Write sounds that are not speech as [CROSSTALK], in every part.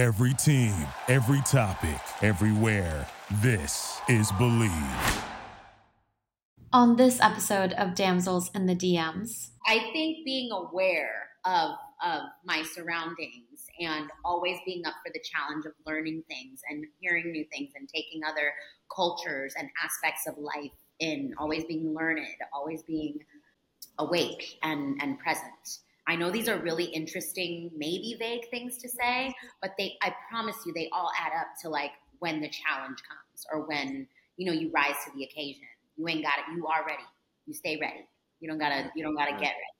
Every team, every topic, everywhere. This is Believe. On this episode of Damsels in the DMs, I think being aware of of my surroundings and always being up for the challenge of learning things and hearing new things and taking other cultures and aspects of life in, always being learned, always being awake and, and present. I know these are really interesting, maybe vague things to say, but they I promise you they all add up to like when the challenge comes or when, you know, you rise to the occasion. You ain't got it, you are ready. You stay ready. You don't gotta you don't gotta get ready.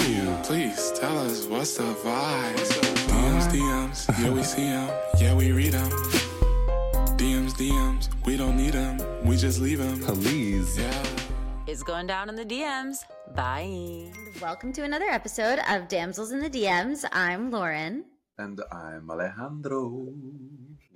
Who? Please tell us what's the vibe. DMs, DMs, yeah we see them, yeah we read them. DMs, DMs, we don't need them, we just leave them. Please. Yeah. It's going down in the DMs. Bye. Welcome to another episode of Damsels in the DMs. I'm Lauren. And I'm Alejandro.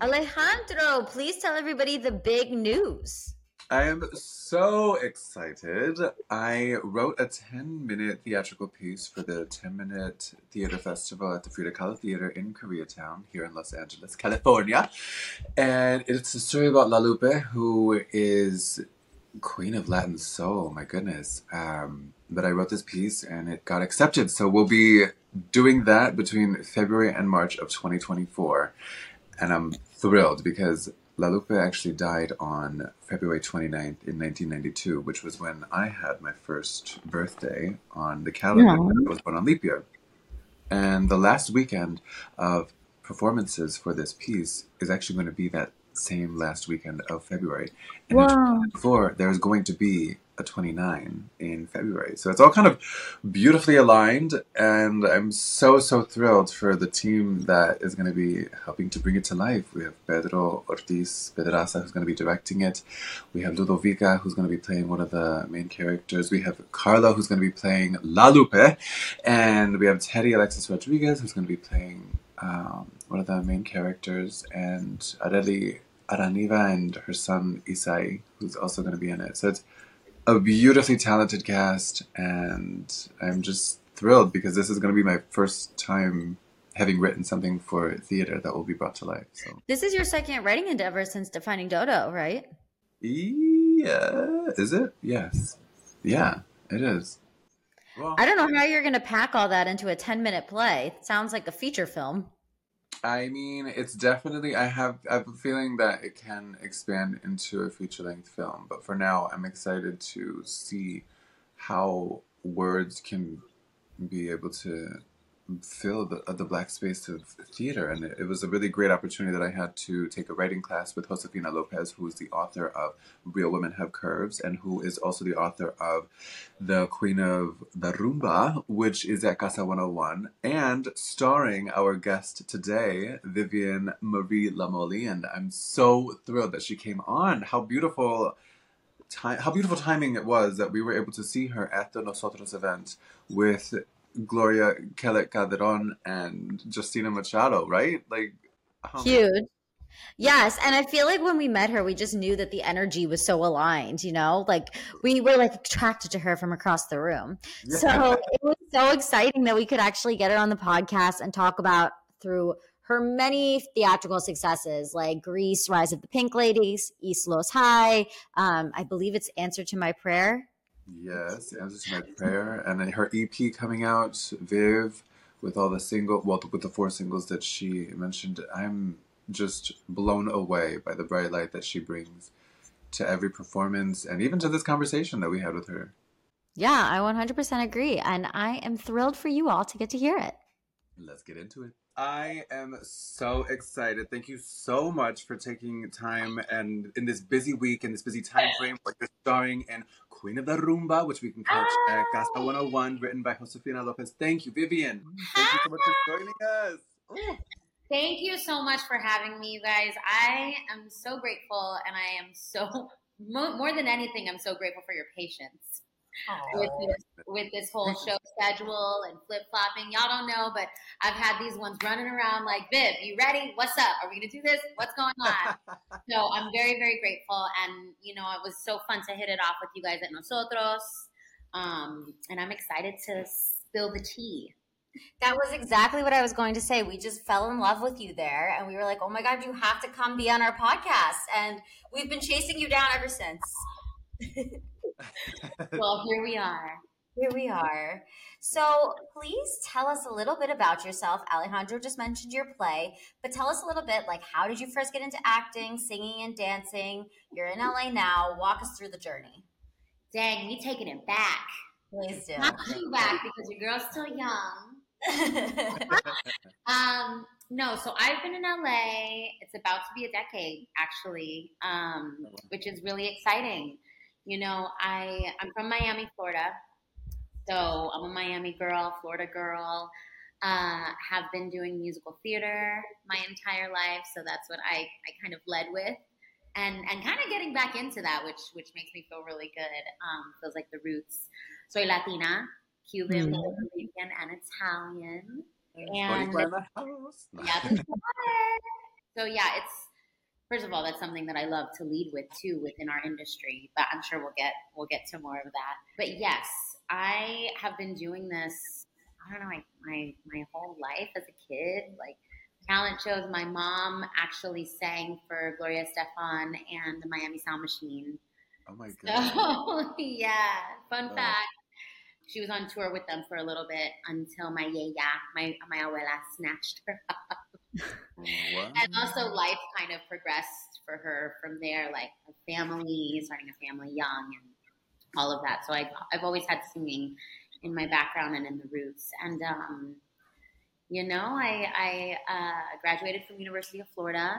Alejandro, please tell everybody the big news. I am so excited. I wrote a 10 minute theatrical piece for the 10 minute theater festival at the Frida Kahlo Theater in Koreatown here in Los Angeles, California. And it's a story about La Lupe, who is queen of Latin soul, my goodness. Um, but I wrote this piece and it got accepted. So we'll be doing that between February and March of 2024. And I'm thrilled because La Lupe actually died on February 29th in 1992, which was when I had my first birthday on the calendar. I was born on leap year. And the last weekend of performances for this piece is actually going to be that same last weekend of February. And in 2024, there's going to be a 29 in February. So it's all kind of beautifully aligned. And I'm so, so thrilled for the team that is going to be helping to bring it to life. We have Pedro Ortiz Pedraza, who's going to be directing it. We have Ludovica, who's going to be playing one of the main characters. We have Carla, who's going to be playing La Lupe. And we have Teddy Alexis Rodriguez, who's going to be playing um, one of the main characters. And Areli Araniva and her son Isai, who's also going to be in it. So it's a beautifully talented cast, and I'm just thrilled because this is going to be my first time having written something for theater that will be brought to life. So This is your second writing endeavor since Defining Dodo, right? yeah, is it? Yes, yeah, it is. Well, I don't know how you're going to pack all that into a 10 minute play. It sounds like a feature film. I mean, it's definitely. I have. I have a feeling that it can expand into a feature-length film, but for now, I'm excited to see how words can be able to fill the, uh, the black space of theater. And it, it was a really great opportunity that I had to take a writing class with Josefina Lopez, who is the author of Real Women Have Curves, and who is also the author of The Queen of the Rumba, which is at Casa 101, and starring our guest today, Vivian Marie Lamolli. And I'm so thrilled that she came on. How beautiful time, how beautiful timing it was that we were able to see her at the Nosotros event with Gloria Kellett Calderon and Justina Machado, right? Like, oh Huge. Yes, and I feel like when we met her, we just knew that the energy was so aligned, you know? Like we were like attracted to her from across the room. So it was so exciting that we could actually get her on the podcast and talk about through her many theatrical successes like Grease, Rise of the Pink Ladies, East Los High. Um, I believe it's Answer to My Prayer. Yes, answer to my [LAUGHS] prayer, and her EP coming out, Viv, with all the single, well, with the four singles that she mentioned. I'm just blown away by the bright light that she brings to every performance, and even to this conversation that we had with her. Yeah, I 100% agree. And I am thrilled for you all to get to hear it. Let's get into it. I am so excited. Thank you so much for taking time and in this busy week, in this busy time frame, like you're starring in Queen of the Rumba, which we can catch at Casa 101, written by Josefina Lopez. Thank you, Vivian. Thank you so much for joining us. Ooh. Thank you so much for having me, you guys. I am so grateful, and I am so more than anything, I'm so grateful for your patience with this, with this whole show schedule and flip flopping. Y'all don't know, but I've had these ones running around like, Viv, you ready? What's up? Are we gonna do this? What's going on? [LAUGHS] so I'm very, very grateful, and you know, it was so fun to hit it off with you guys at Nosotros, um, and I'm excited to spill the tea. That was exactly what I was going to say. We just fell in love with you there, and we were like, "Oh my god, you have to come be on our podcast!" And we've been chasing you down ever since. [LAUGHS] well, here we are. Here we are. So, please tell us a little bit about yourself. Alejandro just mentioned your play, but tell us a little bit like how did you first get into acting, singing, and dancing? You're in LA now. Walk us through the journey. Dang, we taking it back. Please do. Not too back because your girl's still young. [LAUGHS] um, no, so I've been in LA. It's about to be a decade, actually, um, which is really exciting. You know, I I'm from Miami, Florida, so I'm a Miami girl, Florida girl. Uh, have been doing musical theater my entire life, so that's what I, I kind of led with, and and kind of getting back into that, which which makes me feel really good. Um, feels like the roots. Soy Latina, Cuban, Mm. Rican, and Italian. And in the house. yeah, so yeah, it's first of all that's something that I love to lead with too within our industry. But I'm sure we'll get we'll get to more of that. But yes, I have been doing this. I don't know, my my, my whole life as a kid, like talent shows. My mom actually sang for Gloria Estefan and the Miami Sound Machine. Oh my god. So [LAUGHS] yeah, fun Wow. fact. She was on tour with them for a little bit until my yaya, my my abuela, snatched her [LAUGHS] up. And also, life kind of progressed for her from there, like a family, starting a family young, and all of that. So I, I've always had singing in my background and in the roots. And um, you know, I, I uh, graduated from University of Florida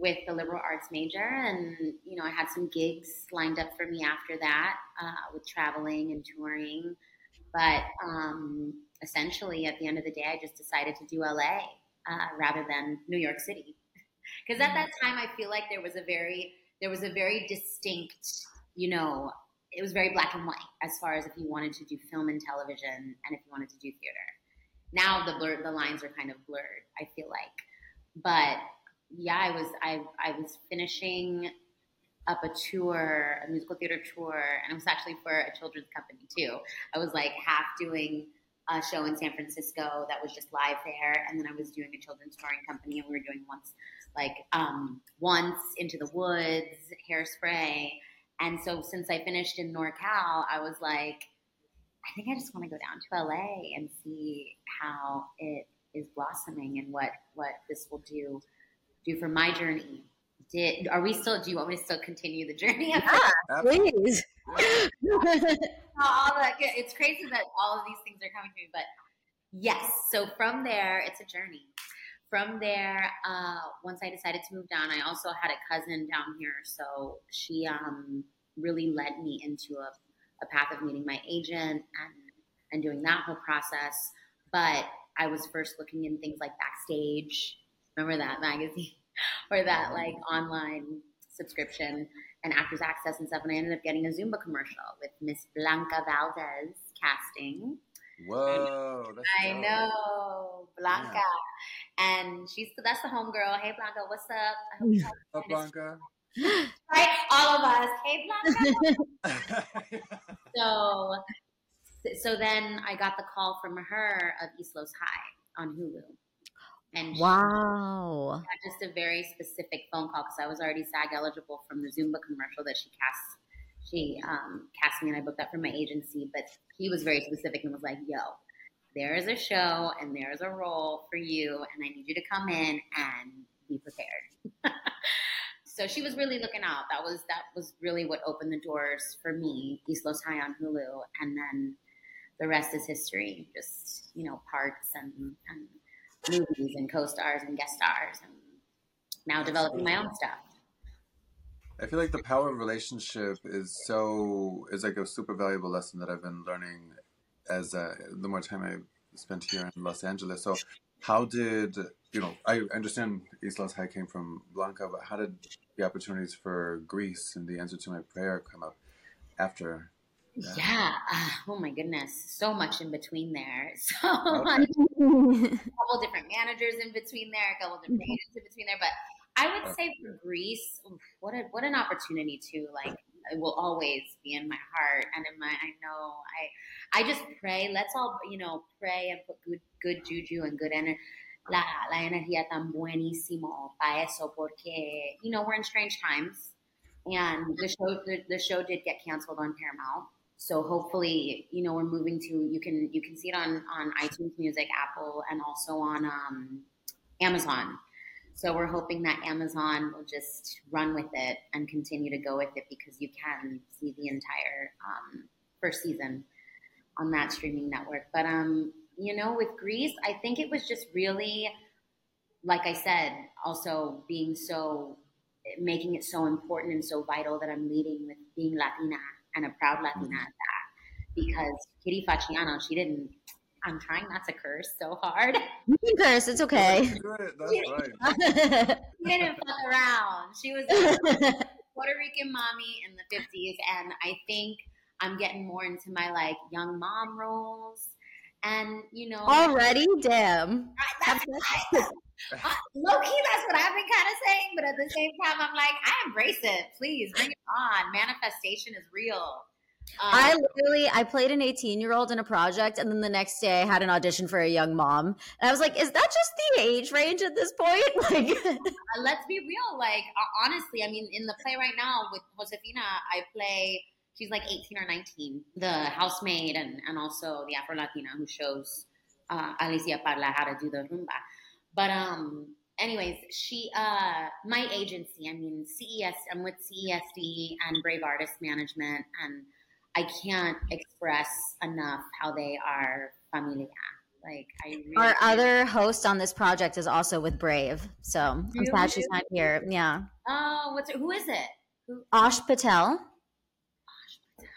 with a liberal arts major, and you know, I had some gigs lined up for me after that uh, with traveling and touring. But um, essentially, at the end of the day, I just decided to do LA uh, rather than New York City, [LAUGHS] because at that time, I feel like there was a very there was a very distinct, you know, it was very black and white as far as if you wanted to do film and television and if you wanted to do theater. Now the blur the lines are kind of blurred. I feel like, but yeah, I was I I was finishing up a tour, a musical theater tour, and it was actually for a children's company too. I was like half doing a show in San Francisco that was just live there, and then I was doing a children's touring company, and we were doing once like um, once into the woods, hairspray, and so since I finished in NorCal, I was like, I think I just want to go down to LA and see how it is blossoming and what what this will do do for my journey. Did are we still? Do you want me to still continue the journey? [LAUGHS] Please. [LAUGHS] all that it's crazy that all of these things are coming to me but yes so from there it's a journey from there uh, once i decided to move down i also had a cousin down here so she um, really led me into a, a path of meeting my agent and and doing that whole process but i was first looking in things like backstage remember that magazine [LAUGHS] or that like online subscription and Actors Access and stuff. And I ended up getting a Zumba commercial with Miss Blanca Valdez casting. Whoa. That's I dope. know Blanca, and she's that's the homegirl. Hey Blanca, what's up? Up, Blanca. [LAUGHS] right, all of us. Hey Blanca. [LAUGHS] so, so then I got the call from her of East Los High on Hulu, and Wow. just a very specific phone call because I was already SAG eligible from the Zumba commercial that she cast. She um, cast me and I booked that from my agency, but he was very specific and was like, "Yo, there is a show and there is a role for you, and I need you to come in and be prepared." [LAUGHS] so she was really looking out. That was that was really what opened the doors for me. East Los High on Hulu, and then the rest is history. Just you know, parts and and movies and co-stars and guest stars and now developing my own stuff. I feel like the power of relationship is so is like a super valuable lesson that I've been learning as uh, the more time I spent here in Los Angeles. So, how did you know, I understand East Los High came from Blanca, but how did the opportunities for Grease and the answer to my prayer come up after? Yeah. Uh, oh my goodness. So much in between there. [LAUGHS] So Okay. A [LAUGHS] couple different managers in between there, a couple different agents in between there. But I would say for Grease, what a, what an opportunity to like. It will always be in my heart and in my. I know. I I just pray. Let's all you know pray and put good good juju and good energy. La, la energía tan buenísimo para eso porque you know we're in strange times and the show the, the show did get canceled on Paramount. So hopefully, you know, we're moving to you can you can see it on on iTunes Music, Apple, and also on um, Amazon. So we're hoping that Amazon will just run with it and continue to go with it because you can see the entire um, first season on that streaming network. But um, you know, with Grease, I think it was just really, like I said, also being so making it so important and so vital that I'm leading with being Latina and a proud Latina at mm-hmm. that. Because Kitty Faciano, she didn't. I'm trying not to curse so hard. [LAUGHS] You can curse. It's okay. Good, that's right. [LAUGHS] [LAUGHS] She didn't fuck around. She was a Puerto Rican mommy in the 50s, and I think I'm getting more into my like young mom roles. And you know, Already, damn. that's uh, low key. That's what I've been kind of saying, but at the same time, I'm like, I embrace it. Please bring it on. Manifestation is real. Um, I literally I played an 18 year old in a project, and then the next day I had an audition for a young mom, and I was like, "Is that just the age range at this point?" [LAUGHS] Like, Uh, let's be real. Like honestly, I mean, in the play right now with Josefina, I play. She's like 18 or 19, the housemaid, and and also the Afro Latina who shows uh, Alicia Parla how to do the rumba. But um, anyways, she uh, my agency. I mean, CES. I'm with CESD and Brave Artist Management, and I can't express enough how they are familia. Like I really our other host on this project is also with Brave, so I'm Really? sad she's not here. Yeah, Oh, what's who is it? Who? Ash Patel.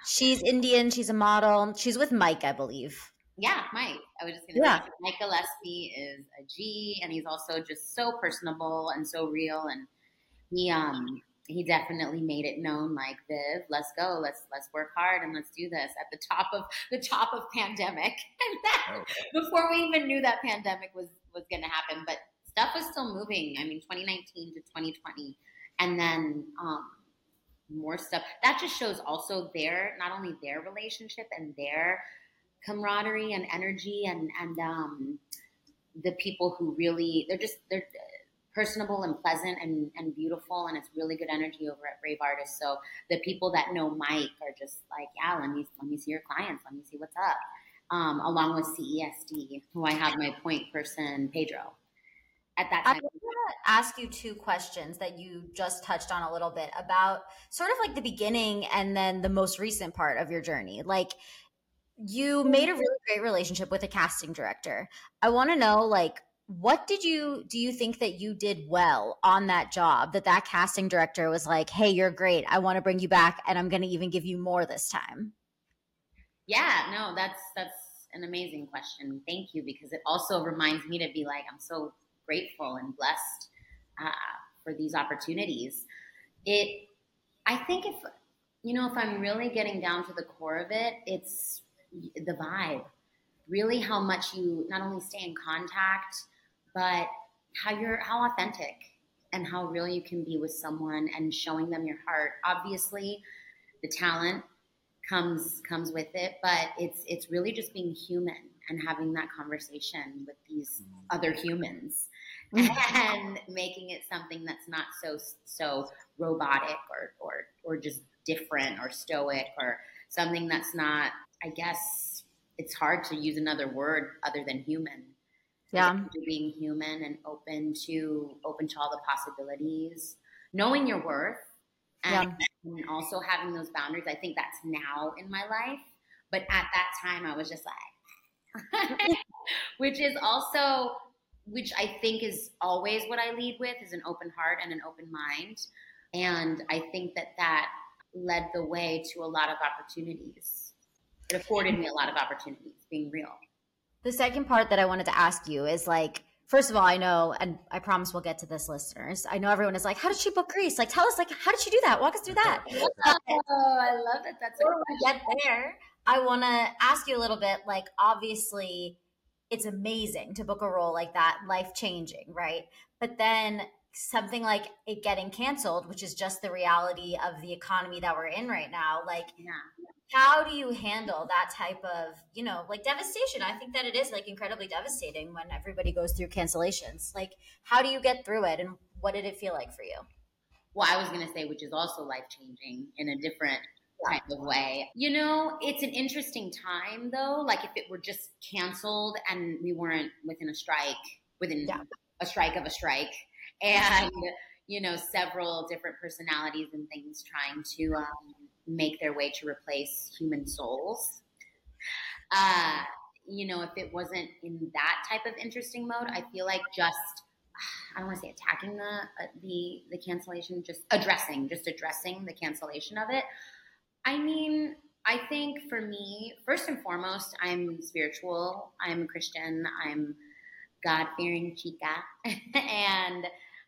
She's Indian. She's a model. She's with Mike, I believe. Yeah, Mike. I was just gonna Yeah. say Mike Gillespie is a G, and he's also just so personable and so real, and he um he definitely made it known like Viv, let's go, let's let's work hard and let's do this at the top of the top of pandemic, [LAUGHS] and that Oh, before we even knew that pandemic was was going to happen, but stuff was still moving. I mean, 2019 to 2020, and then um, more stuff. That just shows also their not only their relationship and their camaraderie and energy, and and um, the people who really they're just they're personable and pleasant and, and beautiful and it's really good energy over at Brave Artists. So the people that know Mike are just like, yeah, let me let me see your clients, let me see what's up um, along with CESD, who I have my point person, Pedro. At that I time, want to ask you two questions that you just touched on a little bit about sort of like the beginning and then the most recent part of your journey. Like you made a really great relationship with a casting director. I want to know like what did you do you think that you did well on that job that that casting director was like, "Hey, you're great. I want to bring you back and I'm going to even give you more this time." yeah, no, that's that's an amazing question. Thank you because it also reminds me to be like, I'm so grateful and blessed uh, for these opportunities. It, I think if you know, if I'm really getting down to the core of it, it's the vibe. Really, how much you not only stay in contact, but how you're how authentic and how real you can be with someone and showing them your heart. Obviously, the talent comes comes with it, but it's it's really just being human and having that conversation with these other humans and making it something that's not so so robotic or or or just different or stoic or something that's not I guess it's hard to use another word other than human. Yeah. being human and open to open to all the possibilities knowing your worth and, and also having those boundaries i think that's now in my life. But at that time i was just like [LAUGHS] which is also which i think is always what i lead with is an open heart and an open mind and i think that that led the way to a lot of opportunities it afforded me a lot of opportunities being real The second part that I wanted to ask you is like first of all, I know, and I promise we'll get to this, listeners. I know everyone is like, "How did she book Grease?" Like, tell us, like, how did she do that? Walk us through that. [LAUGHS] Oh, I love that. That's Before we get there, I want to ask you a little bit. Like, obviously, it's amazing to book a role like that, life changing, right? But then something like it getting canceled, which is just the reality of the economy that we're in right now. Like, yeah. how do you handle that type of, you know, like devastation? I think that it is like incredibly devastating when everybody goes through cancellations. Like, how do you get through it, and what did it feel like for you? Well, I was going to say, which is also life changing in a different type of way. You know, it's an interesting time though. Like if it were just canceled and we weren't within a strike, within Yeah. a strike of a strike, and you know, several different personalities and things trying to um, make their way to replace human souls. Uh, you know, if it wasn't in that type of interesting mode, I feel like just I don't want to say attacking the uh, the the cancellation, just addressing, just addressing the cancellation of it. I mean, I think for me, first and foremost, I'm spiritual. I'm a Christian. I'm God fearing chica, [LAUGHS] and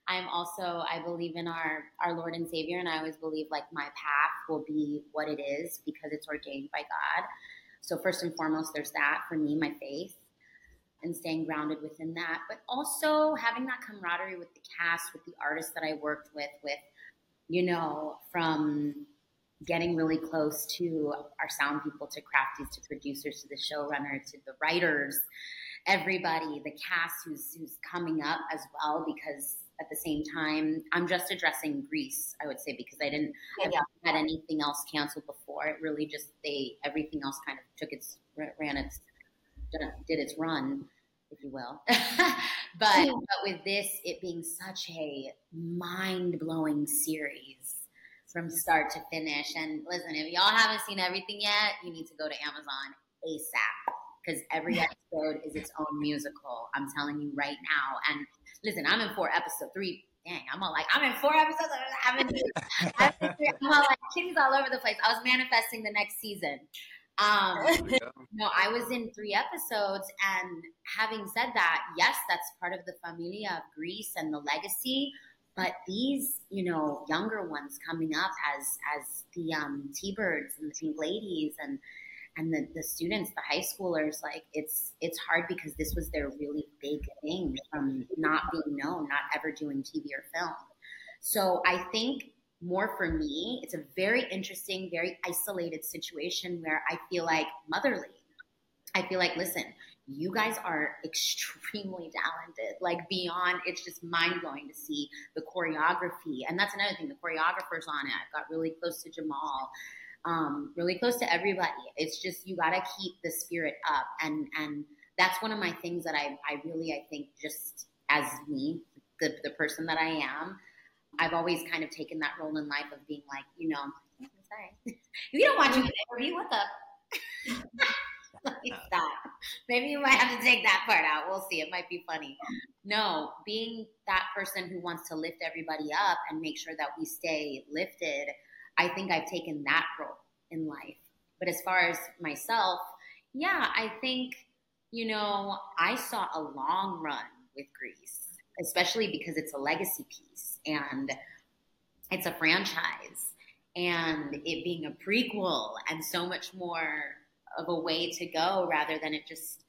I'm also I believe in our our Lord and Savior, and I always believe like my path will be what it is because it's ordained by God. So first and foremost, there's that for me, my faith and staying grounded within that, but also having that camaraderie with the cast, with the artists that I worked with, with, you know, from getting really close to our sound people, to crafties, to producers, to the showrunner, to the writers, everybody, the cast who's who's coming up as well, because at the same time, I'm just addressing Grease, I would say, because I didn't Yeah. haven't had anything else canceled before. It really just they everything else kind of took its ran its did its run, if you will. [LAUGHS] but but with this, it being such a mind blowing series from start to finish. And listen, if y'all haven't seen everything yet, you need to go to Amazon ASAP because every [LAUGHS] episode is its own musical. I'm telling you right now. And listen, I'm in four episode three. Dang, I'm all like, I'm in four episodes. I'm in, [LAUGHS] I'm in three. I'm all like, kitties all over the place. I was manifesting the next season. Um, no, I was in three episodes, and having said that, yes, that's part of the familia of Grease and the legacy. But these, you know, younger ones coming up as as the um, T-birds and the Pink Ladies and and the, the students, the high schoolers, like it's it's hard because this was their really big thing from not being known, not ever doing TV or film. So I think more for me, it's a very interesting, very isolated situation where I feel like motherly. I feel like, listen, you guys are extremely talented, like beyond, it's just mind blowing to see the choreography. And that's another thing, the choreographers on it. I got really close to Jamal, um, really close to everybody. It's just, you got to keep the spirit up. And, and that's one of my things that I, I really, I think just as me, the, the person that I am, I've always kind of taken that role in life of being like, you know, I'm [LAUGHS] sorry. if [LAUGHS] you don't want to interview, what the? [LAUGHS] like oh. that. Maybe you might have to take that part out. We'll see. It might be funny. No, being that person who wants to lift everybody up and make sure that we stay lifted, I think I've taken that role in life. But as far as myself, yeah, I think, you know, I saw a long run with Grease, especially because it's a legacy piece and it's a franchise and it being a prequel and so much more of a way to go rather than it just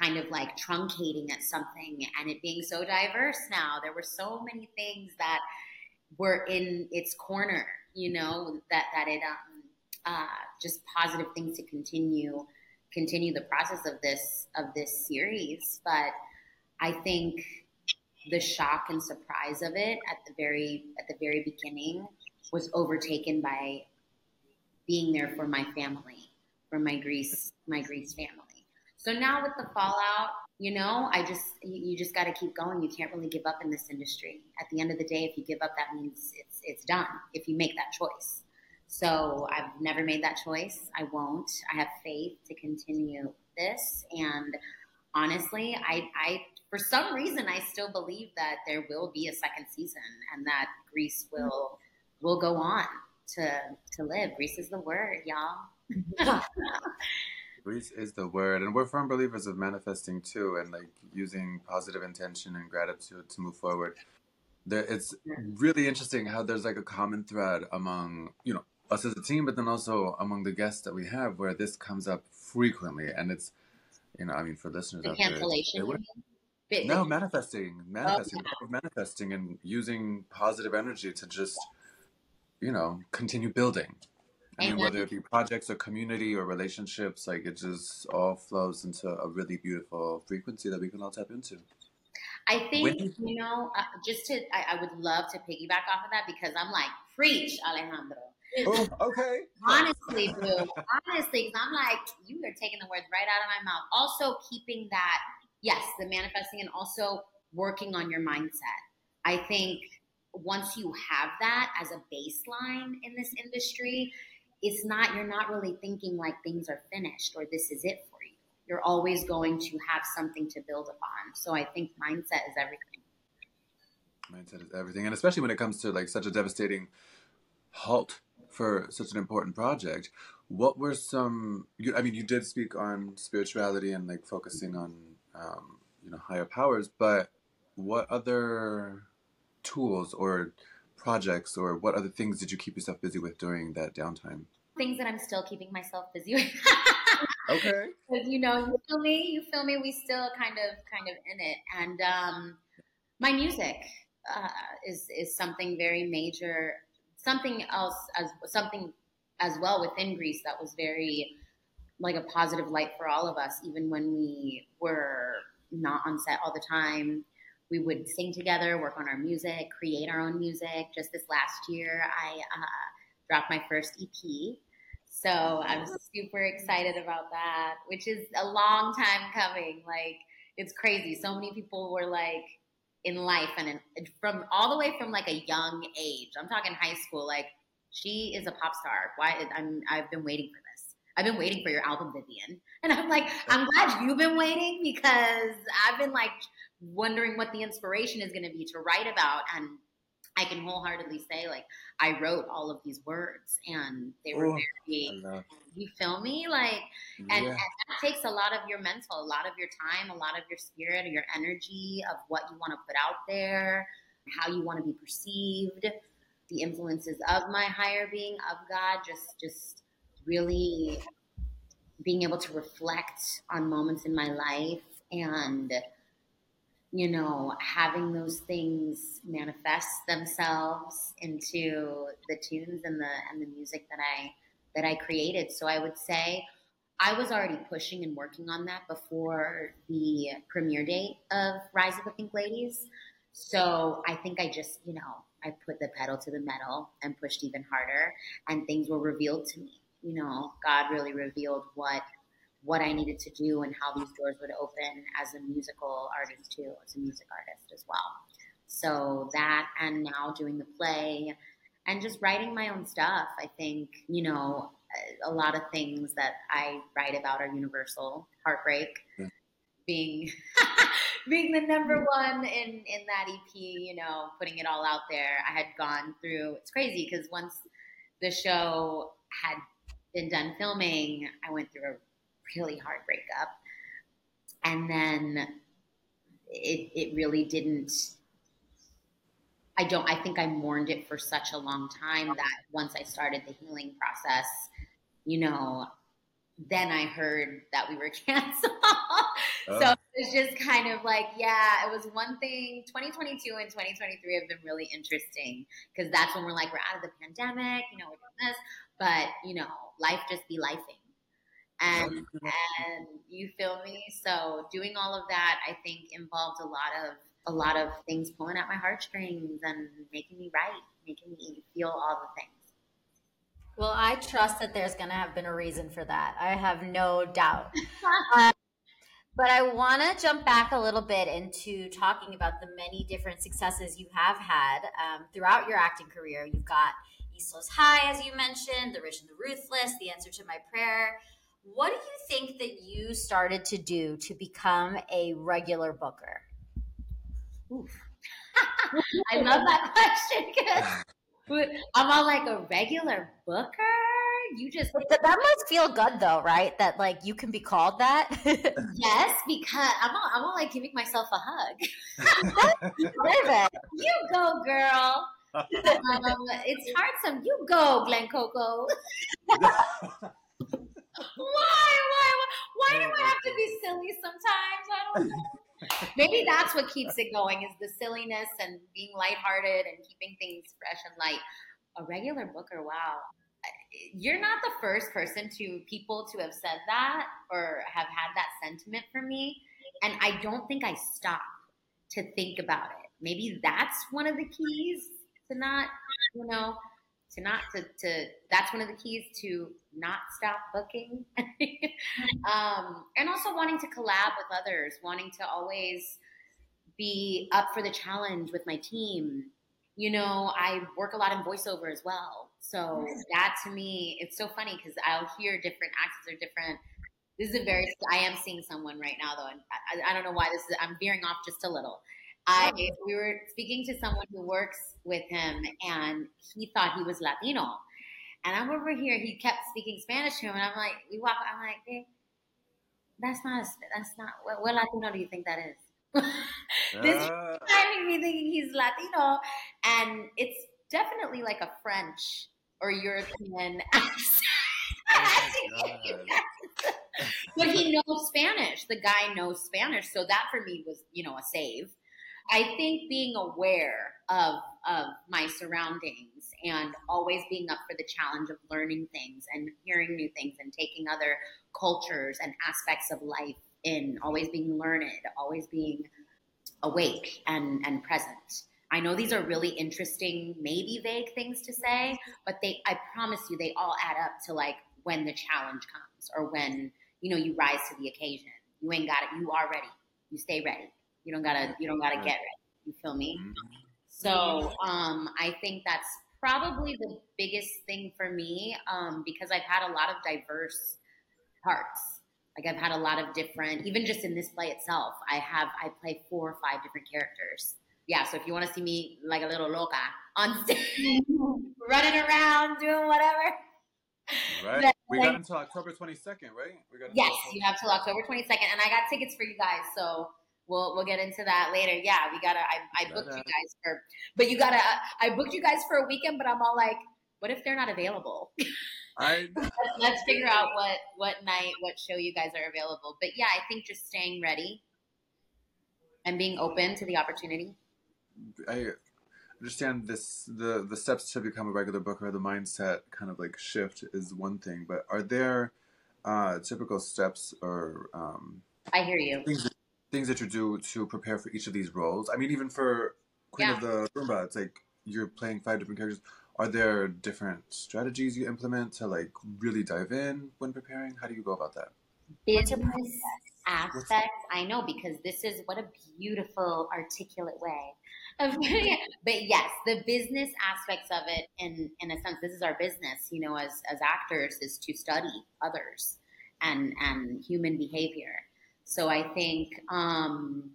kind of like truncating at something and it being so diverse now. There were so many things that were in its corner, you know, that that it um uh just positive things to continue continue the process of this of this series. But I think the shock and surprise of it at the very at the very beginning was overtaken by being there for my family, for my Grease my Grease family. So now with the fallout, you know, I just you just got to keep going. You can't really give up in this industry. At the end of the day, if you give up, that means it's it's done. If you make that choice. So I've never made that choice. I won't. I have faith to continue this and honestly, I, I for some reason I still believe that there will be a second season and that Grease will will go on to to live. Grease is the word, y'all. Grease is the word, and we're firm believers of manifesting too, and like using positive intention and gratitude to move forward. There, it's really interesting how there's like a common thread among you know us as a team, but then also among the guests that we have, where this comes up frequently, and it's you know, I mean, for listeners The out there, cancellation. would- Bit- no manifesting, manifesting, oh, yeah. power of manifesting, and using positive energy to just you know continue building. I mean, whether it be projects or community or relationships, like it just all flows into a really beautiful frequency that we can all tap into. I think you know, uh, just to I, I would love to piggyback off of that because I'm like, preach, Alejandro. Oh, okay. Honestly, dude. Honestly, because I'm like, you are taking the words right out of my mouth. Also, keeping that, yes, the manifesting, and also working on your mindset. I think once you have that as a baseline in this industry, it's not you're not really thinking like things are finished or this is it for you. You're always going to have something to build upon. So I think mindset is everything. Mindset is everything, and especially when it comes to like such a devastating halt for such an important project. What were some? You, I mean, you did speak on spirituality and like focusing on um, you know higher powers, but what other tools or projects or what other things did you keep yourself busy with during that downtime? Things that I'm still keeping myself busy with. Okay. [LAUGHS] because you know you feel me you feel me we still kind of kind of in it and um my music uh, is is something very major something else as something as well within Grease that was very like a positive light for all of us even when we were not on set all the time we would sing together work on our music create our own music just this last year i uh, dropped my first ep so I'm super excited about that, which is a long time coming. Like it's crazy. So many people were like in life and in, from all the way from like a young age. I'm talking high school. Like she is a pop star. Why? I'm. I've been waiting for this. I've been waiting for your album, Vivian. And I'm like, I'm glad you've been waiting because I've been like wondering what the inspiration is going to be to write about and. I can wholeheartedly say, like, I wrote all of these words, and they were Oh, I very you feel me like and, and that takes a lot of your mental a lot of your time a lot of your spirit your energy of what you want to put out there how you want to be perceived the influences of my higher being of god just just really being able to reflect on moments in my life and you know having those things manifest themselves into the tunes and the and the music that i that I created. So I would say I was already pushing and working on that before the premiere date of Rise of the Pink Ladies. So I think I just, you know, I put the pedal to the metal and pushed even harder and things were revealed to me. You know, God really revealed what what I needed to do and how these doors would open as a musical artist too, as a music artist as well. So that and now doing the play and just writing my own stuff. I think, you know, a lot of things that I write about are universal. Heartbreak Yeah. being [LAUGHS] being the number one in in that EP, you know, putting it all out there. I had gone through it's crazy because once the show had been done filming, I went through a really hard breakup. And then it it really didn't I don't I think I mourned it for such a long time that once I started the healing process, you know, then I heard that we were [LAUGHS] canceled. Oh. So Oh. it's just kind of like, yeah, it was one thing. 2022 and 2023 have been really interesting because that's when we're like, we're out of the pandemic, you know, we're doing this, but you know, life just be lifing. And and you feel me? So doing all of that, I think involved a lot of a lot of things pulling at my heartstrings and making me write making me feel all the things. Well, I trust that there's going to have been a reason for that. I have no doubt. Uh, [LAUGHS] but I want to jump back a little bit into talking about the many different successes you have had um, throughout your acting career. You've got East Los High, as you mentioned, The Rich and the Ruthless, The Answer to My Prayer. What do you think that you started to do to become a regular booker? [LAUGHS] I love that question because [LAUGHS] I'm all like a regular booker. You just But that must feel good though, right? That like you can be called that. [LAUGHS] yes, because I'm all, I'm all like giving myself a hug. You go, girl. um, it's hard. Some you go, Glen Coco. Why, why, why, do I have to be silly sometimes? I don't know. [LAUGHS] Maybe that's what keeps it going is the silliness and being lighthearted and keeping things fresh and light. A regular booker, wow. You're not the first person to people to have said that or have had that sentiment for me. And I don't think I stop to think about it. Maybe that's one of the keys to not, you know, to not to, to that's one of the keys to not stop booking. [LAUGHS] Um, and also wanting to collab with others wanting to always be up for the challenge with my team. You know i work a lot in voiceover as well. So that to me it's so funny because i'll hear different accents or different. This is a very i am seeing someone right now though and I, I don't know why this is i'm veering off just a little I we were speaking to someone who works with him, and he thought he was Latino. And I'm over here. He kept speaking Spanish to him, and I'm like, we walk. I'm like, hey, that's not. That's not. What, what Latino do you think that is? [LAUGHS] this Uh, timing me thinking he's Latino, and it's definitely like a French or European [LAUGHS] accent. [LAUGHS] but he knows Spanish. The guy knows Spanish, so that for me was, you know, a save. I think being aware of of my surroundings and always being up for the challenge of learning things and hearing new things and taking other cultures and aspects of life in, always being learned, always being awake and and present. I know these are really interesting, maybe vague things to say, but they I promise you they all add up to like when the challenge comes or when, you know, you rise to the occasion. You ain't got it, you are ready. You stay ready. You don't gotta you don't gotta get ready. You feel me? So um, I think that's probably the biggest thing for me um, because I've had a lot of diverse parts. Like I've had a lot of different, even just in this play itself, I have I play four or five different characters. Yeah, so if you want to see me like a little loca on [LAUGHS] stage, running around, doing whatever. right. That- We got until October 22nd, right? We got Yes, you have till October 22nd, and I got tickets for you guys, so we'll we'll get into that later. Yeah, we gotta. I, I booked you guys for, but you gotta. I booked you guys for a weekend, but I'm all like, what if they're not available? [LAUGHS] I Let's figure out what what night, what show you guys are available. But yeah, I think just staying ready and being open to the opportunity. I understand this the the steps to become a regular booker, the mindset kind of like shift is one thing, but are there uh, typical steps or um, I hear you. things things that you do to prepare for each of these roles? I mean, even for Queen of the Rumba, it's like you're playing five different characters. Are there different strategies you implement to like really dive in when preparing? How do you go about that? business aspect. I know because this is what a beautiful, articulate way of. But yes, the business aspects of it, in in a sense, this is our business. You know, as as actors, is to study others and and human behavior. So I think um,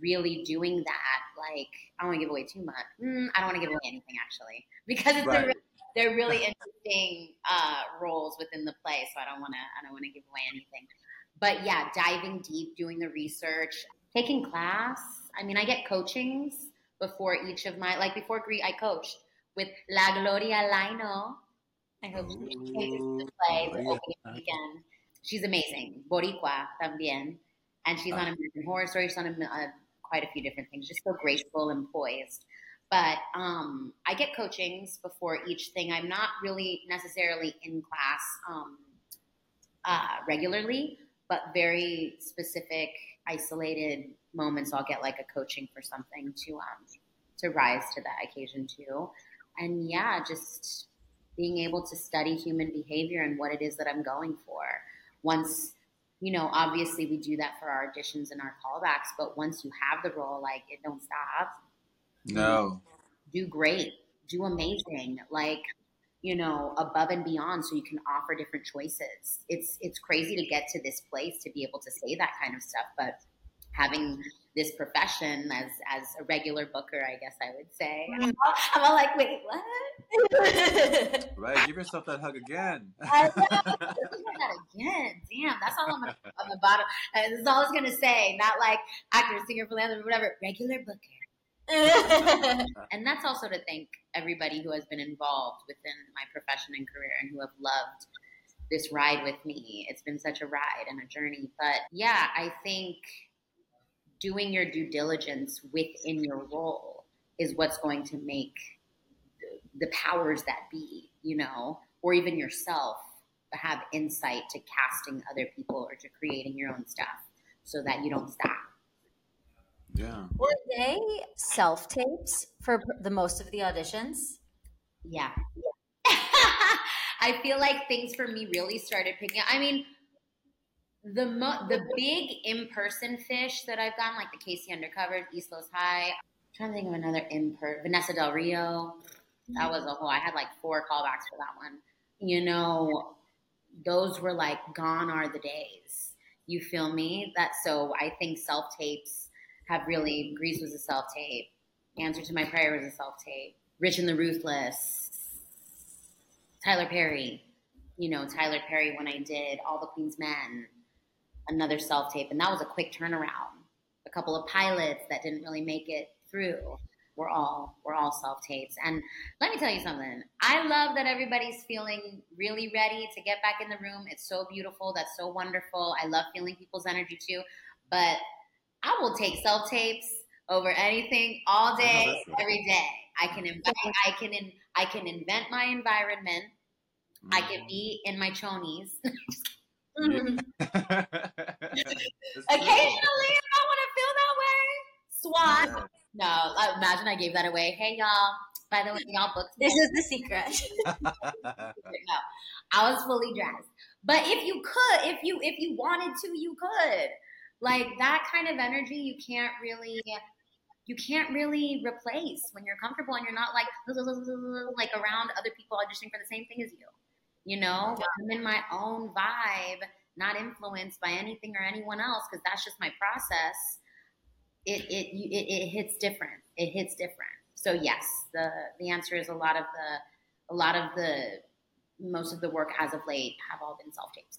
really doing that, like, I don't want to give away too much. Mm, I don't want to give away anything actually [LAUGHS] because it's a Right. re- they're really interesting uh, roles within the play. So I don't want to I don't want to give away anything. But yeah, diving deep, doing the research, taking class. I mean, I get coachings before each of my like before Greet, I coached with La Gloria Lino. I hope she makes the play the opening weekend. She's amazing. Boricua también. And she's on American Horror Story. She's on a, uh, quite a few different things. Just so graceful and poised. But um, I get coachings before each thing. I'm not really necessarily in class um, uh, regularly, but very specific, isolated moments. I'll get like a coaching for something to um, to rise to that occasion too. And yeah, just being able to study human behavior and what it is that I'm going for. Once, you know, obviously we do that for our auditions and our callbacks, but once you have the role, like it don't stop. No. Do great, do amazing, like you know, above and beyond, so you can offer different choices. It's it's crazy to get to this place to be able to say that kind of stuff, but having this profession as as a regular booker, I guess I would say. Mm. I'm all, I'm all like, wait, what? [LAUGHS] Right, give yourself that hug again. I know. that again. Damn, that's all on the, on the bottom. And this is all I was gonna say. Not like actor, singer, philanthropist, whatever. Regular booker. [LAUGHS] and that's also to thank everybody who has been involved within my profession and career and who have loved this ride with me. It's been such a ride and a journey. But yeah, I think doing your due diligence within your role is what's going to make the powers that be, you know, or even yourself have insight to casting other people or to creating your own stuff so that you don't stop. Yeah. Were they self tapes for the most of the auditions? Yeah. [LAUGHS] I feel like things for me really started picking up. I mean, the mo- the big in person fish that I've gotten, like the Casey Undercover, East Los High. I'm trying to think of another in person. Vanessa Del Rio. That was a whole. I had like four callbacks for that one. You know, those were like gone are the days. You feel me? That so I think self tapes have really. Grease was a self tape. Answer to My Prayer was a self tape. Rich and the Ruthless. Tyler Perry. You know, Tyler Perry when I did All the Queen's Men, another self tape, and that was a quick turnaround. A couple of pilots that didn't really make it through were all were all self tapes. And let me tell you something. I love that everybody's feeling really ready to get back in the room. It's so beautiful. That's so wonderful. I love feeling people's energy too. But I will take self tapes over anything all day, right. every day. I can invite, I can in, I can invent my environment. I Mm. can be in my chonies. [LAUGHS] Mm-hmm. [LAUGHS] It's Occasionally, if I want to feel that way, swat. true. No, imagine I gave that away. Hey, y'all. By the way, y'all booked. This is the secret. [LAUGHS] no, I was fully dressed. But if you could, if you if you wanted to, you could. Like that kind of energy, you can't really, you can't really replace when you're comfortable and you're not like [LAUGHS] like around other people auditioning for the same thing as you. You know, I'm in my own vibe, not influenced by anything or anyone else, because that's just my process. It it, it it hits different. It hits different. So yes, the the answer is a lot of the a lot of the most of the work as of late have all been self tapes.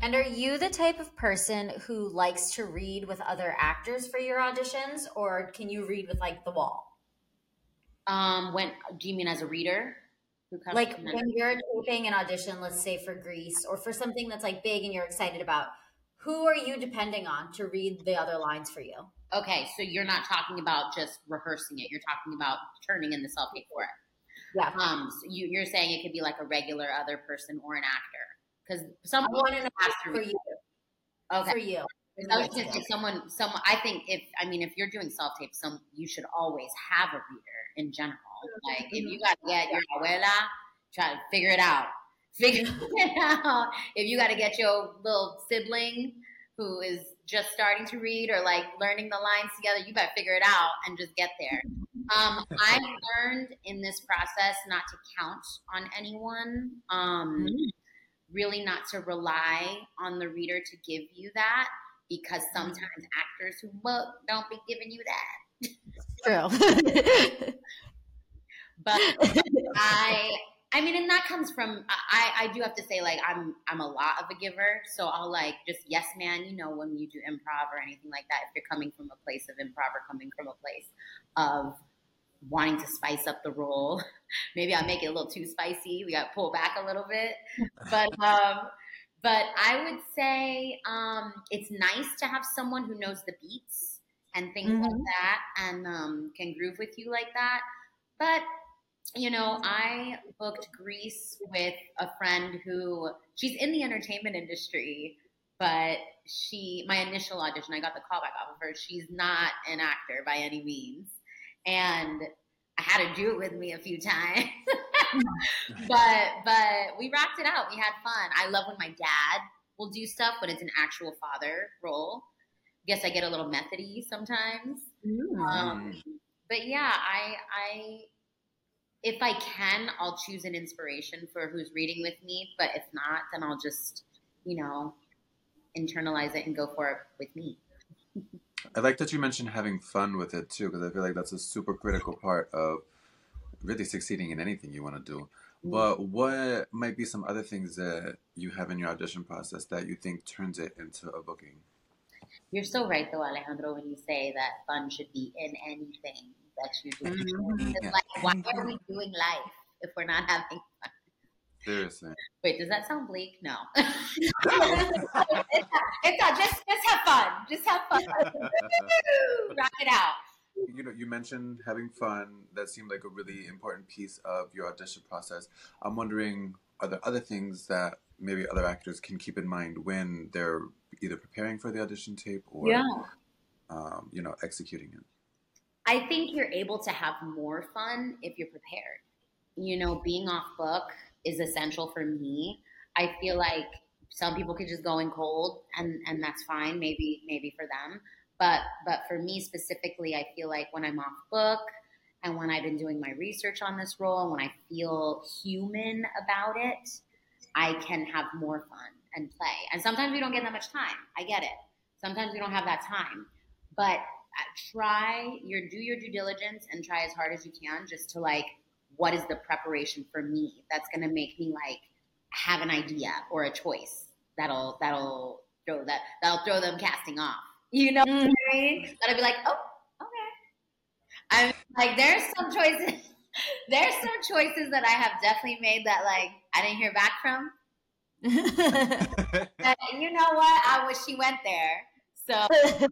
And are you the type of person who likes to read with other actors for your auditions, or can you read with like the wall? Um, when do you mean as a reader? Like when you're taping an audition, let's say for Grease, or for something that's like big and you're excited about, who are you depending on to read the other lines for you? Okay, so you're not talking about just rehearsing it. You're talking about turning in the self tape for it. Yeah. Um, so you, you're saying it could be like a regular other person or an actor because someone I want to know for you. Okay. For you. I was say someone, someone. I think if I mean if you're doing self tape, some you should always have a reader in general. Like if you got to get your abuela, try to figure it out. [LAUGHS] Figure it out. If you got to get your little sibling who is just starting to read or like learning the lines together, you better figure it out and just get there. Um, I've learned in this process not to count on anyone. Um, really not to rely on the reader to give you that because sometimes actors who book don't be giving you that. True. [LAUGHS] But [LAUGHS] I I mean and that comes from I, I do have to say like I'm I'm a lot of a giver. So I'll like just yes man, you know, when you do improv or anything like that, if you're coming from a place of improv or coming from a place of wanting to spice up the role, [LAUGHS] maybe I'll make it a little too spicy. We got to pull back a little bit. But [LAUGHS] um but I would say um it's nice to have someone who knows the beats and things like Mhm. that and um can groove with you like that. But you know, I booked Grease with a friend who she's in the entertainment industry, but she my initial audition, I got the call back off of her. She's not an actor by any means. And I had her do it with me a few times. [LAUGHS] but but we rocked it out. We had fun. I love when my dad will do stuff when it's an actual father role. Guess I get a little methody sometimes. Um, but yeah, I I if I can, I'll choose an inspiration for who's reading with me. But if not, then I'll just you know internalize it and go for it with me. I like that you mentioned having fun with it too, because I feel like that's a super critical part of really succeeding in anything you want to do. Mm-hmm. But what might be some other things that you have in your audition process that you think turns it into a booking? You're so right, though, Alejandro, when you say that fun should be in anything that you do. Mhm. It's Yeah. like, why are we doing life if we're not having fun? Seriously. Wait, does that sound bleak? No. it's, [LAUGHS] not, [LAUGHS] it's not. Just, just have fun. Just have fun. Woo! [LAUGHS] Rock it out. you know, you mentioned having fun. That seemed like a really important piece of your audition process. I'm wondering, are there other things that maybe other actors can keep in mind when they're either preparing for the audition tape or, um, you know, executing it? I think you're able to have more fun if you're prepared. You know, being off book is essential for me. I feel like some people could just go in cold and and that's fine, maybe maybe for them. But but for me specifically, I feel like when I'm off book and when I've been doing my research on this role and when I feel human about it, I can have more fun and play. And sometimes we don't get that much time. I get it. Sometimes we don't have that time. But uh, try your do your due diligence and try as hard as you can just to like what is the preparation for me that's going to make me like have an idea or a choice that'll that'll throw that that'll throw them casting off you know what i mean that'll be like oh okay i'm like there's some choices [LAUGHS] there's some choices that i have definitely made that like i didn't hear back from [LAUGHS] and you know what i wish she went there so [LAUGHS]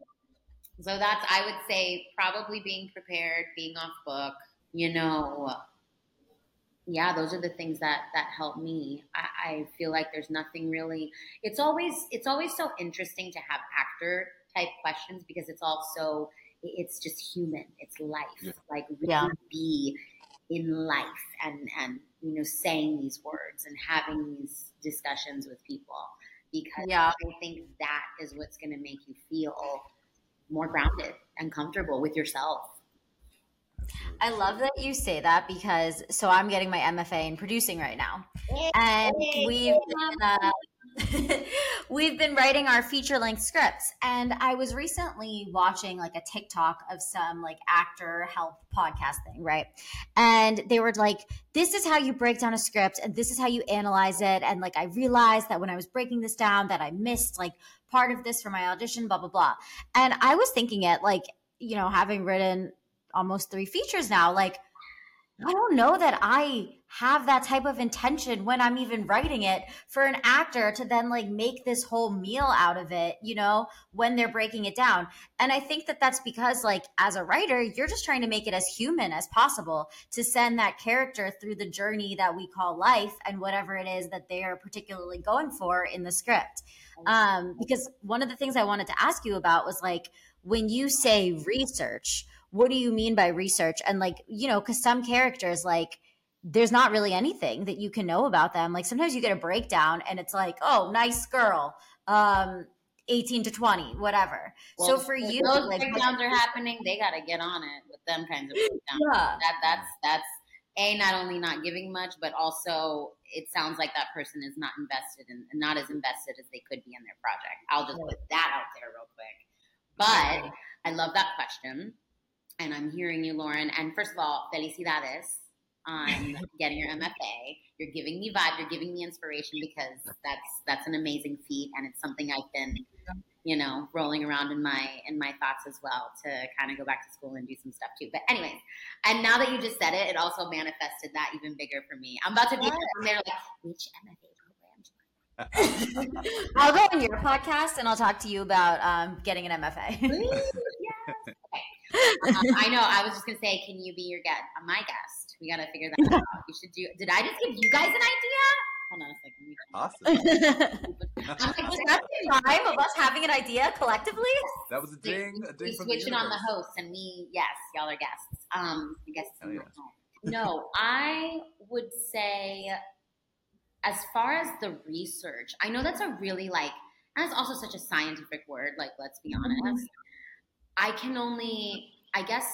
so that's I would say probably being prepared, being off book, you know. Yeah, those are the things that that help me. I, I feel like there's nothing really it's always it's always so interesting to have actor type questions because it's also it's just human. It's life. Yeah. Like really Yeah. be in life and and you know saying these words and having these discussions with people because Yeah. I think that is what's going to make you feel more grounded and comfortable with yourself. I love that you say that because so I'm getting my MFA in producing right now, and we've been, uh, [LAUGHS] we've been writing our feature length scripts. And I was recently watching like a TikTok of some like actor health podcast thing, right? And they were like, "This is how you break down a script, and this is how you analyze it." And like I realized that when I was breaking this down, that I missed like part of this for my audition, blah blah blah. And I was thinking it like you know having written almost three features now. Like, I don't know that I have that type of intention when I'm even writing it for an actor to then like make this whole meal out of it, you know, when they're breaking it down. And I think that that's because, like, as a writer, you're just trying to make it as human as possible to send that character through the journey that we call life and whatever it is that they are particularly going for in the script. Um, because one of the things I wanted to ask you about was like, when you say research, what do you mean by research? And like, you know, because some characters, like, there's not really anything that you can know about them. Like sometimes you get a breakdown and it's like, oh, nice girl, um, 18 to 20, whatever. so for you, those like, breakdowns are happening, they got to get on it with them kinds of breakdowns. Yeah. That that's that's a not only not giving much, but also it sounds like that person is not invested in not as invested as they could be in their project. I'll just put that out there real quick. But I love that question, and I'm hearing you, Lauren. And first of all, felicidades on getting your MFA. You're giving me vibe. You're giving me inspiration because that's that's an amazing feat, and it's something I've been, you know, rolling around in my in my thoughts as well to kind of go back to school and do some stuff too. But anyways, and now that you just said it, it also manifested that even bigger for me. I'm about to be from there like which MFA program [LAUGHS] I'll go on your podcast and I'll talk to you about um, getting an MFA. yes. Okay. [LAUGHS] Um, I know. I was just gonna say, can you be your guest? uh, My guest. We gotta figure that out. You should do. Did I just give you guys an idea? Hold on a second. Awesome. [LAUGHS] I'm like, Was that the time of us having an idea collectively? that was a ding, a ding we from switch the it on the universe. hosts, and we yes, y'all are guests. Um, I guess. Hell yes. No, I would say, as far as the research, I know that's a really like, and it's also such a scientific word. Like, let's be honest. I can only, I guess,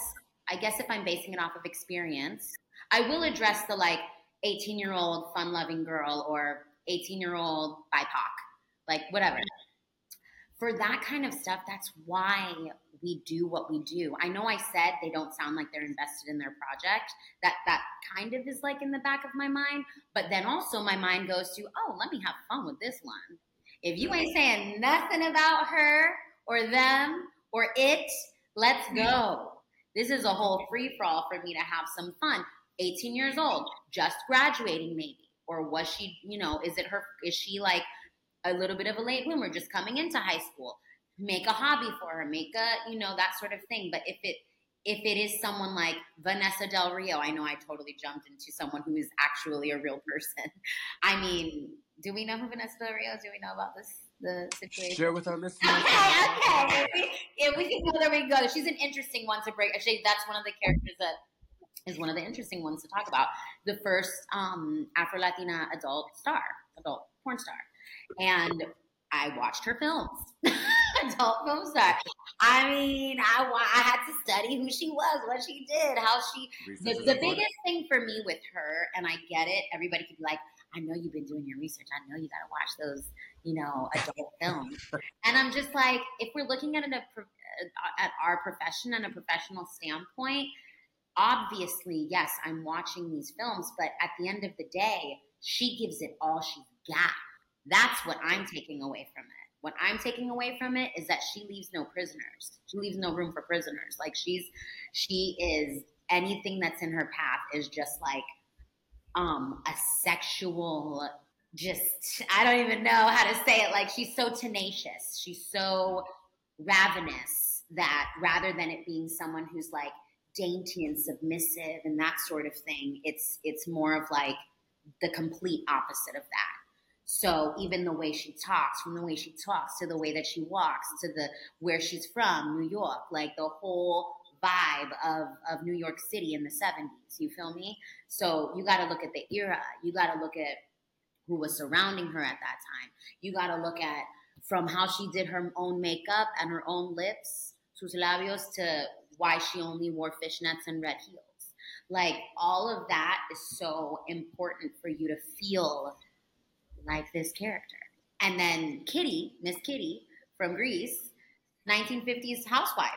I guess if I'm basing it off of experience, I will address the like 18 year old fun loving girl or 18 year old BIPOC, like whatever. for that kind of stuff, that's why we do what we do. I know I said they don't sound like they're invested in their project. That that kind of is like in the back of my mind, but then also my mind goes to, "Oh, let me have fun with this one." If you ain't saying nothing about her or them or it, let's go. This is a whole free for all for me to have some fun. 18 years old, just graduating maybe. Or was she, you know, is it her, is she like a little bit of a late bloomer, just coming into high school? Make a hobby for her, make a, you know, that sort of thing. But if it, if it is someone like Vanessa Del Rio, I know I totally jumped into someone who is actually a real person. [LAUGHS] I mean, do we know who Vanessa Del Rio is? Do we know about this the situation? Share with our listeners. [LAUGHS] Okay, okay. If we, if we can go there, we go. She's an interesting one to break. Actually, that's one of the characters that is one of the interesting ones to talk about. The first um, Afro Latina adult star, adult porn star, and I watched her films. [LAUGHS] adult film star. I mean, I, I had to study who she was, what she did, how she. The, the biggest thing for me with her, and I get it. Everybody could be like, I know you've been doing your research. I know you got to watch those, you know, adult [LAUGHS] films. And I'm just like, if we're looking at it at our profession and a professional standpoint, obviously, yes, I'm watching these films, but at the end of the day, she gives it all she's got. That's what I'm taking away from it. What I'm taking away from it is that she leaves no prisoners. She leaves no room for prisoners. Like she's, she is anything that's in her path is just like um, a sexual just I don't even know how to say it. Like she's so tenacious. She's so ravenous that rather than it being someone who's like dainty and submissive and that sort of thing, it's it's more of like the complete opposite of that. So even the way she talks, from the way she talks to the way that she walks to the where she's from, New York, like the whole vibe of, of New York City in the 70s. You feel me? So you got to look at the era. You got to look at who was surrounding her at that time. You got to look at from how she did her own makeup and her own lips, sus labios, to why she only wore fishnets and red heels. Like all of that is so important for you to feel like this character. And then Kitty, Miss Kitty from Grease, 1950s housewife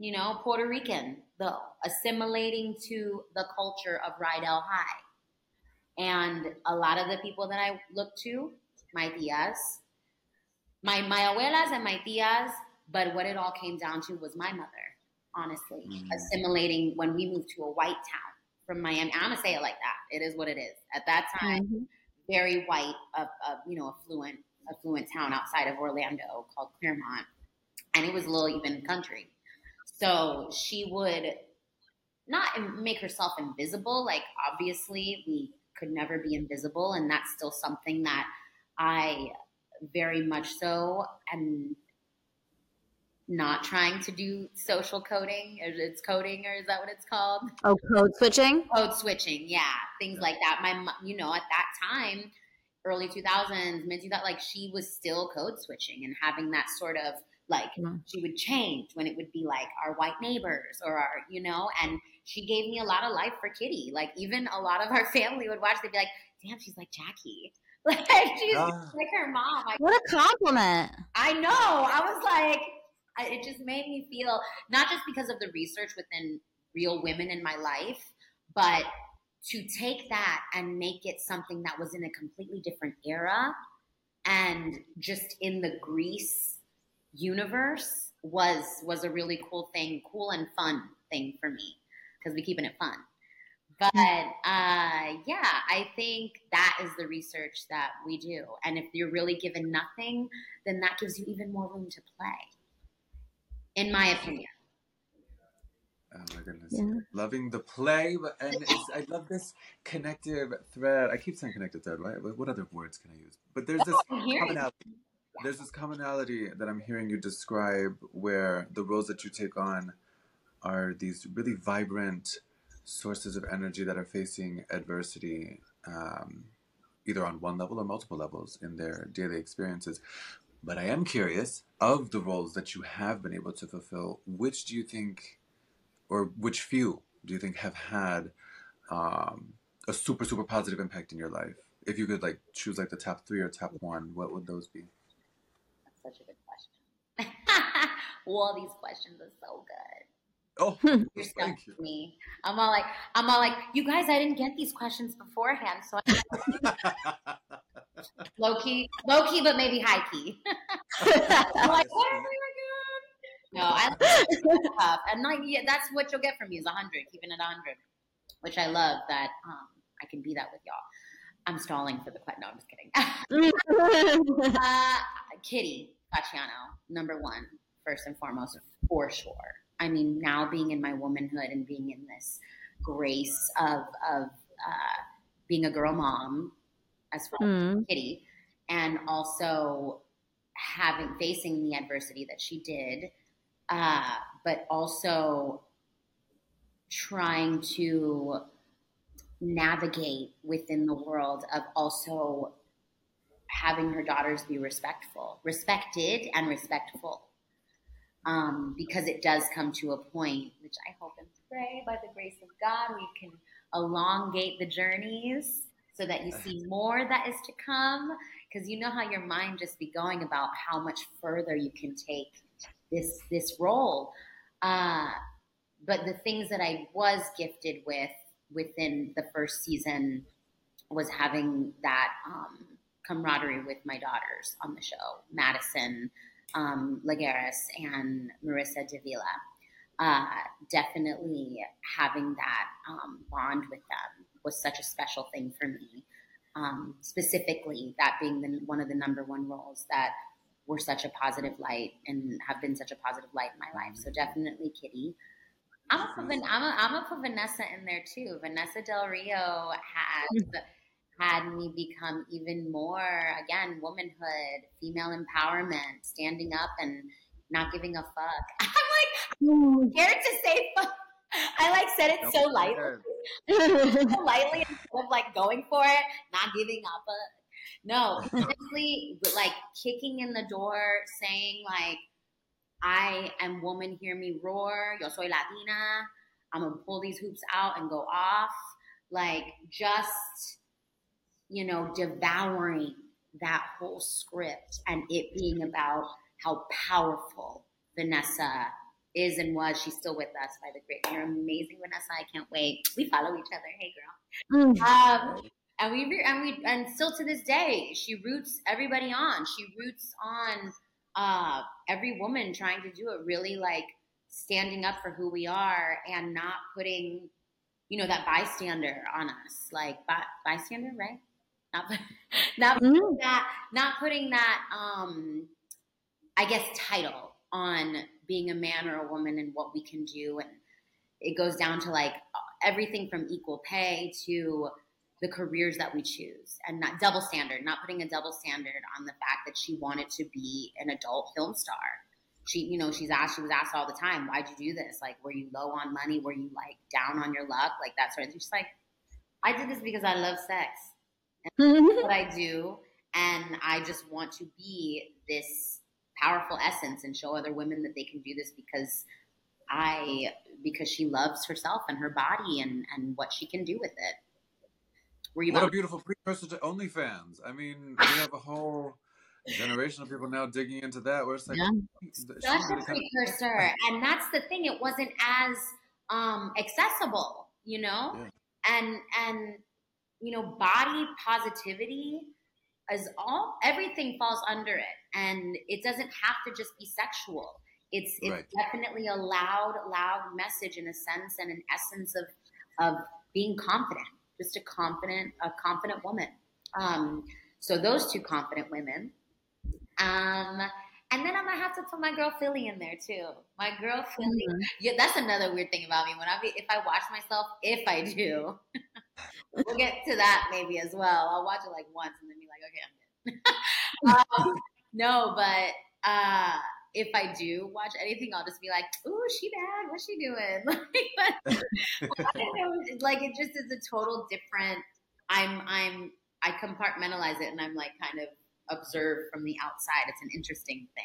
you know, Puerto Rican, though, assimilating to the culture of Rydell High. And a lot of the people that I look to, my tias, my, my abuelas and my tias, but what it all came down to was my mother, honestly, mm. assimilating when we moved to a white town from Miami. I'm gonna say it like that. It is what it is. At that time, mm-hmm. very white, of, of you know, affluent, affluent town outside of Orlando called Clermont, and it was a little even country. So she would not make herself invisible. Like, obviously, we could never be invisible. And that's still something that I very much so am not trying to do social coding. It's coding, or is that what it's called? Oh, code switching? Code switching, yeah. Things like that. My, you know, at that time, early 2000s, mid 2000s, like she was still code switching and having that sort of like mm-hmm. she would change when it would be like our white neighbors or our, you know, and she gave me a lot of life for Kitty. Like even a lot of our [LAUGHS] family would watch, they'd be like, damn, she's like Jackie. [LAUGHS] Like she's uh, like her mom. Like, what a compliment. I know. I was like, I, it just made me feel not just because of the research within real women in my life, but to take that and make it something that was in a completely different era and just in the Grease universe was was a really cool thing, cool and fun thing for me because we're keeping it fun. But uh, yeah, I think that is the research that we do. And if you're really given nothing, then that gives you even more room to play, in my opinion. Oh my goodness. Yeah. Loving the play, but and I love this connective thread. I keep saying connective thread, right? What other words can I use? But there's this oh, commonality there's this commonality that I'm hearing you describe where the roles that you take on are these really vibrant sources of energy that are facing adversity, um, either on one level or multiple levels in their daily experiences. But I am curious of the roles that you have been able to fulfill, which do you think, or which few do you think have had um, a super, super positive impact in your life? If you could like choose like the top three or top one, what would those be? That's such a good question. [LAUGHS] Well, these questions are so good. Oh, [LAUGHS] You're stuck thank you. with me. I'm all like, I'm all like, you guys, I didn't get these questions beforehand, so I [LAUGHS] [LAUGHS] low key, low key, but maybe high key. I'm like, what are we? No, I tough, and like, yeah, that's what you'll get from me is a hundred, keeping it a hundred, which I love that um, I can be that with y'all. I'm stalling for the question. No, I'm just kidding. uh, Kitty Facciano, number one, first and foremost, for sure. I mean, now being in my womanhood and being in this grace of of uh, being a girl mom, as far as Mm. Kitty, and also having facing the adversity that she did, uh, but also trying to navigate within the world of also having her daughters be respectful, respected and respectful. Um, because it does come to a point, which I hope and pray by the grace of God, we can elongate the journeys so that you see more that is to come. Because you know how your mind just be going about how much further you can take this this role. Uh, but the things that I was gifted with within the first season was having that um, camaraderie with my daughters on the show, Madison um, Lagares and Marisa Davila. Uh, definitely having that um, bond with them was such a special thing for me. Um, specifically, that being the, one of the number one roles that were such a positive light and have been such a positive light in my life. So definitely Kitty. I'm gonna put, I'm gonna I'm gonna put Vanessa in there too. Vanessa Del Rio has [LAUGHS] had me become even more again womanhood, female empowerment, standing up and not giving a fuck. [LAUGHS] I'm like I'm scared to say fuck. I like said it so lightly, [LAUGHS] so lightly instead of like going for it, not giving up a no, [LAUGHS] honestly, like kicking in the door, saying like, "I am woman, hear me roar. Yo soy Latina. I'm gonna pull these hoops out and go off." Like just, you know, devouring that whole script and it being about how powerful Vanessa is and was. She's still with us by the great. You're amazing, Vanessa. I can't wait. We follow each other. Hey, girl. Mm. Um, and we re- and we and still to this day, she roots everybody on. She roots on uh, every woman trying to do it. Really like standing up for who we are and not putting, you know, that bystander on us. Like by, bystander, right? Not [LAUGHS] not putting that not putting that um, I guess title on being a man or a woman and what we can do. And it goes down to like everything from equal pay to the careers that we choose and not double standard not putting a double standard on the fact that she wanted to be an adult film star. She you know she's asked she was asked all the time why'd you do this? Like were you low on money? Were you like down on your luck? Like that sort of thing. She's like i did this because i love sex [LAUGHS] what I do, and I just want to be this powerful essence and show other women that they can do this because I because she loves herself and her body and and what she can do with it. Were you What a beautiful precursor to OnlyFans. I mean, we have a whole generation of people now digging into that where it's like, Yeah. she That's a really kind of- precursor, and that's the thing. It wasn't as um, accessible, you know, Yeah. and and you know, body positivity is all everything falls under it, and it doesn't have to just be sexual. It's it's Right. definitely a loud, loud message in a sense and an essence of of being confident, just a confident, a confident woman. Um, so those two confident women. Um, and then I'm gonna have to put my girl Philly in there too. My girl Philly. Yeah, that's another weird thing about me. When I be, if I watch myself, if I do, [LAUGHS] [LAUGHS] we'll get to that maybe as well. I'll watch it like once and then be like, okay, I'm good. [LAUGHS] um, no, but uh, if I do watch anything, I'll just be like, "Ooh, she bad. What's she doing?" [LAUGHS] Like, don't know. Like it just is a total different. I'm I'm I compartmentalize it and I'm like kind of observe from the outside. It's an interesting thing.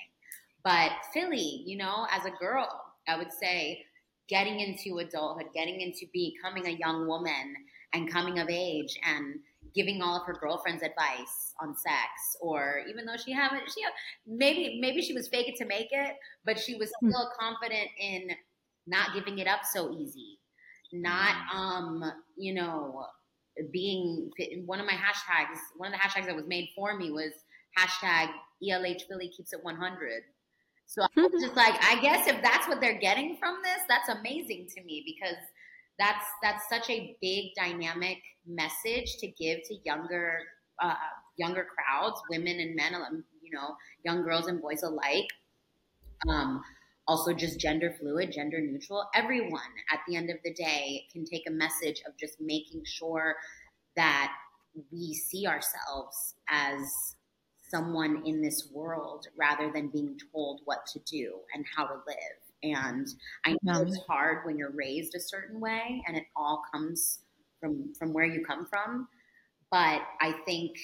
But Philly, you know, as a girl, I would say getting into adulthood, getting into becoming a young woman and coming of age and giving all of her girlfriends advice on sex or even though she haven't she maybe maybe she was fake it to make it but she was Hmm. still confident in not giving it up so easy. Not um you know being one of my hashtags one of the hashtags that was made for me was hashtag elh philly keeps it 100 so i was just like i guess if that's what they're getting from this that's amazing to me because that's that's such a big dynamic message to give to younger uh, younger crowds women and men um, you know young girls and boys alike. Um, also just gender fluid gender neutral. Everyone at the end of the day can take a message of just making sure that we see ourselves as someone in this world rather than being told what to do and how to live and I know it's hard when you're raised a certain way and it all comes from from where you come from. But I think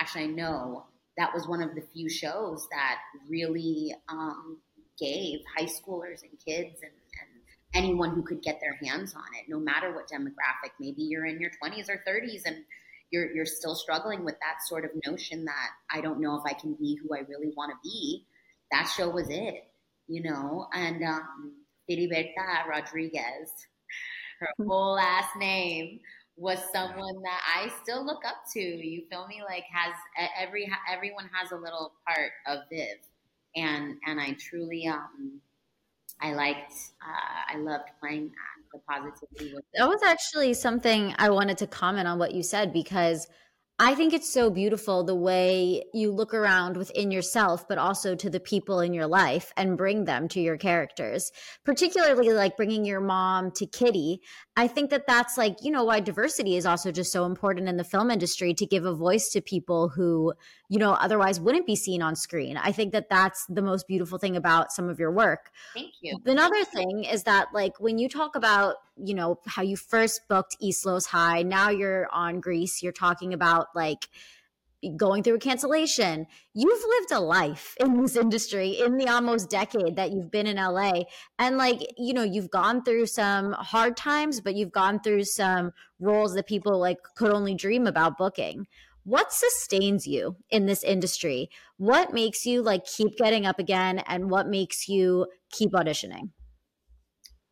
actually I know that was one of the few shows that really um, gave high schoolers and kids and, and anyone who could get their hands on it, no matter what demographic. Maybe you're in your 20s or 30s and you're you're still struggling with that sort of notion that I don't know if I can be who I really want to be. That show was it you know, and um, Filiberta Rodriguez, her whole last name was someone that I still look up to. You feel me? Like has every everyone has a little part of Viv, and and I truly um I liked uh, I loved playing that. The positivity was That was actually something I wanted to comment on what you said because I think it's so beautiful the way you look around within yourself, but also to the people in your life and bring them to your characters. Particularly like bringing your mom to Kitty. I think that that's like, you know, why diversity is also just so important in the film industry to give a voice to people who, you know, otherwise wouldn't be seen on screen. I think that that's the most beautiful thing about some of your work. thank you. Another thing is that, like, when you talk about, you know, how you first booked East Los High, now you're on Grease, you're talking about, like, going through a cancellation. You've lived a life in this industry in the almost decade that you've been in LA. And, like, you know, you've gone through some hard times, but you've gone through some roles that people, like, could only dream about booking. What sustains you in this industry? What makes you like keep getting up again and what makes you keep auditioning?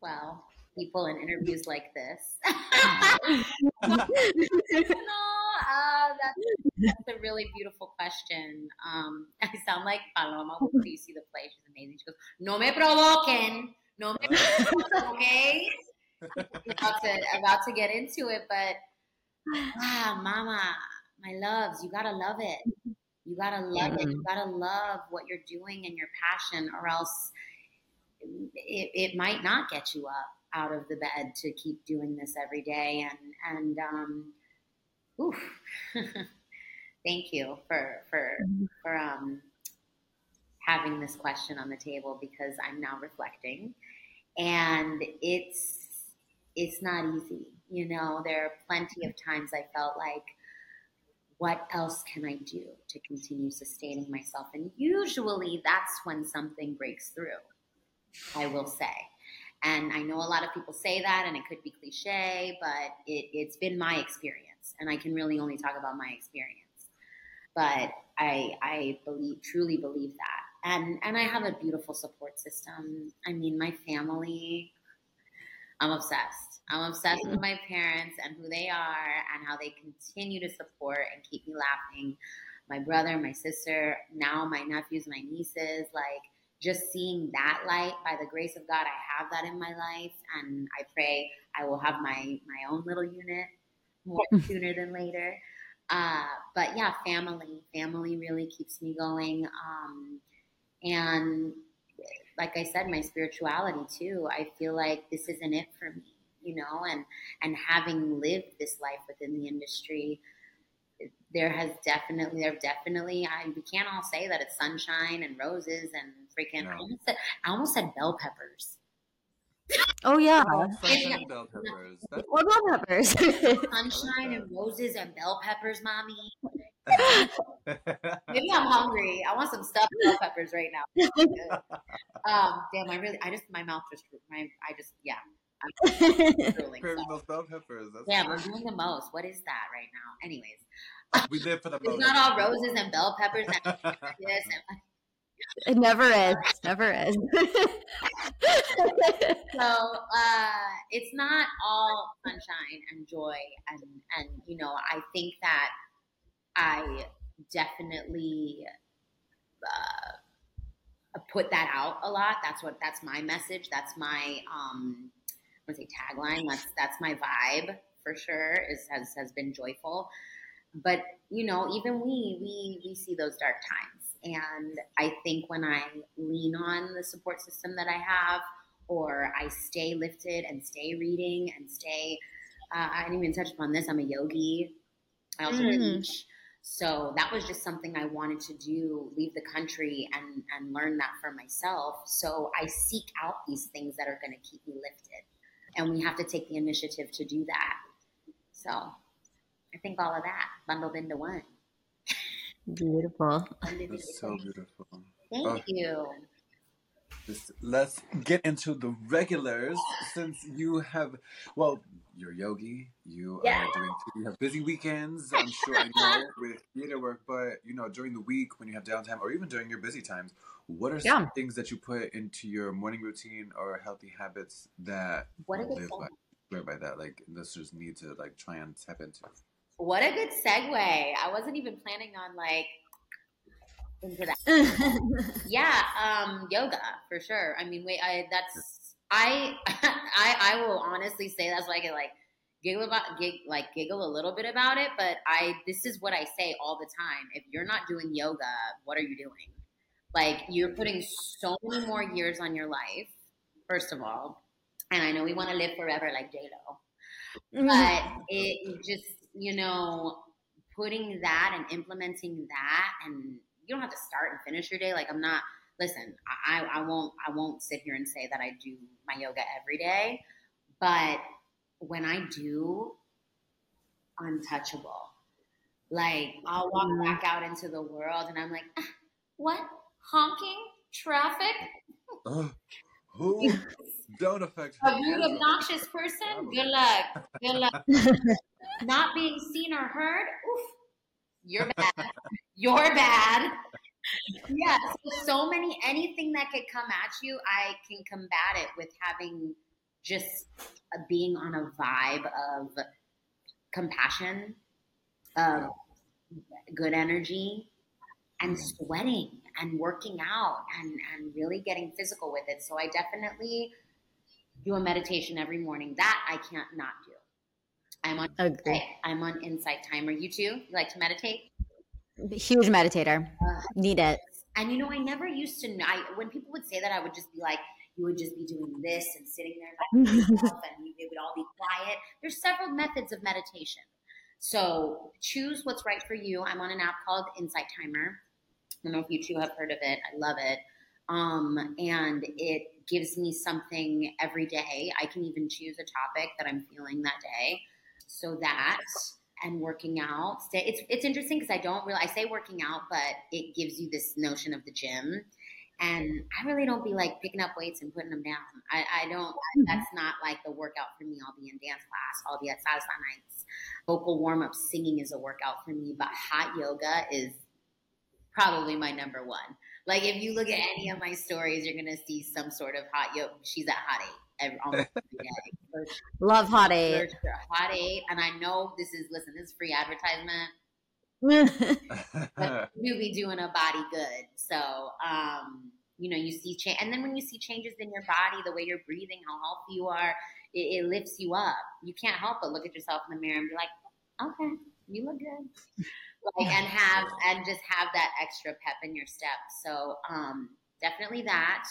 Well, people in interviews like this. [LAUGHS] [LAUGHS] uh, that's, that's a really beautiful question. Um, [LAUGHS] I sound like Paloma when you see the play. She's amazing. She goes, "No me provoquen, no me provoquen, okay." about to about to get into it, but ah, Mama, my loves, you gotta love it. You gotta love it. You gotta love what you're doing and your passion, or else it, it might not get you up out of the bed to keep doing this every day. And and um, oof. [LAUGHS] thank you for for for um having this question on the table because I'm now reflecting, and it's it's not easy. You know, there are plenty of times I felt like, what else can I do to continue sustaining myself? And usually that's when something breaks through, I will say. And I know a lot of people say that, and it could be cliche, but it, it's been my experience, and I can really only talk about my experience. But I, I believe, truly believe that, and and I have a beautiful support system. I mean, my family. I'm obsessed. I'm obsessed with my parents and who they are and how they continue to support and keep me laughing. My brother, my sister, now my nephews, my nieces, like just seeing that light by the grace of God, I have that in my life. And I pray I will have my, my own little unit more [LAUGHS] sooner than later. Uh, but yeah, family, family really keeps me going. Um, and like I said, my spirituality too. I feel like this isn't it for me, you know, and and having lived this life within the industry, there has definitely, there definitely, I we can't all say that it's sunshine and roses and freaking. I, almost said, I almost said bell peppers. Oh yeah. Sunshine [LAUGHS] and bell peppers. [LAUGHS] That's Or bell peppers. [LAUGHS] Sunshine and roses and bell peppers, mommy. Maybe I'm hungry. I want some stuffed bell peppers right now. um, damn, I really, I just, my mouth just, my, I just, yeah, I'm drooling. Craving So, those bell peppers. That's yeah, we're doing the most. What is that right now? Anyways, we live for the it's moment. not all roses and bell peppers and this and It never is. Never is. so uh, it's not all sunshine and joy and and you know i think that i definitely uh, put that out a lot that's what that's my message that's my um i want to say tagline that's that's my vibe for sure is has has been joyful but you know even we we we see those dark times and i think when i lean on the support system that i have or I stay lifted and stay reading and stay. Uh, I didn't even touch upon this. I'm a yogi. I also Mm. teach. So that was just something I wanted to do, leave the country and, and learn that for myself. So I seek out these things that are going to keep me lifted. And we have to take the initiative to do that. So I think all of that bundled into one. Beautiful. Bundled into It's so beautiful. Thank Oh. you. Just let's get into the regulars since you have well you're yogi you Yeah. are doing you have busy weekends i'm sure i know [LAUGHS] with theater work but you know during the week when you have downtime or even during your busy times what are some Yeah. things that you put into your morning routine or healthy habits that What a you good live by, live by that like listeners need to like try and tap into What a good segue. I wasn't even planning on like into that. [LAUGHS] Yeah, um, yoga for sure. I mean, wait, I that's I [LAUGHS] I I will honestly say that's like like giggle about gig like giggle a little bit about it, but I this is what I say all the time. If you're not doing yoga, what are you doing? Like you're putting so many more years on your life. First of all, and I know we want to live forever like J Lo, but it just you know putting that and implementing that and you don't have to start and finish your day. Like i'm not listen I, I won't i won't sit here and say that i do my yoga every day but when i do untouchable. Like i'll walk back out into the world and i'm like "Ah, what? Honking? Traffic? Oh, [LAUGHS] who don't affect a rude, hands up. obnoxious person good luck good luck [LAUGHS] not being seen or heard, oof, you're [LAUGHS] bad. you're bad. Yeah, so, so many, anything that could come at you, I can combat it with having just uh, being on a vibe of compassion, of good energy, and sweating and working out and, and really getting physical with it. So I definitely do a meditation every morning. That I can't not do. I'm on Agree. I'm on Insight Timer. You too? You like to meditate? Huge meditator. Uh, Need it. and you know, I never used to. know- I when people would say that, I would just be like, you would just be doing this and sitting there by yourself, [LAUGHS] and it would all be quiet. There's several methods of meditation. So choose what's right for you. I'm on an app called Insight Timer. I don't know if you two have heard of it. I love it. Um, and it gives me something every day. I can even choose a topic that I'm feeling that day. So that and working out. It's it's interesting because I don't really I say working out, but it gives you this notion of the gym. And I really don't be like picking up weights and putting them down. I, I don't. Mm-hmm. That's not like the workout for me. I'll be in dance class. I'll be at salsa nights. Vocal warm up, singing is a workout for me. But hot yoga is probably my number one. Like if you look at any of my stories, you're gonna see some sort of hot yoga. She's at hot eight every, almost every day. [LAUGHS] Love hot eight. Hot eight, and I know this is listen. This is free advertisement. [LAUGHS] But you be doing a body good. So, um, you know, you see change, and then when you see changes in your body, the way you're breathing, how healthy you are, it, it lifts you up. You can't help but look at yourself in the mirror and be like, okay, you look good. Like, and have and just have that extra pep in your step. So, um, definitely that.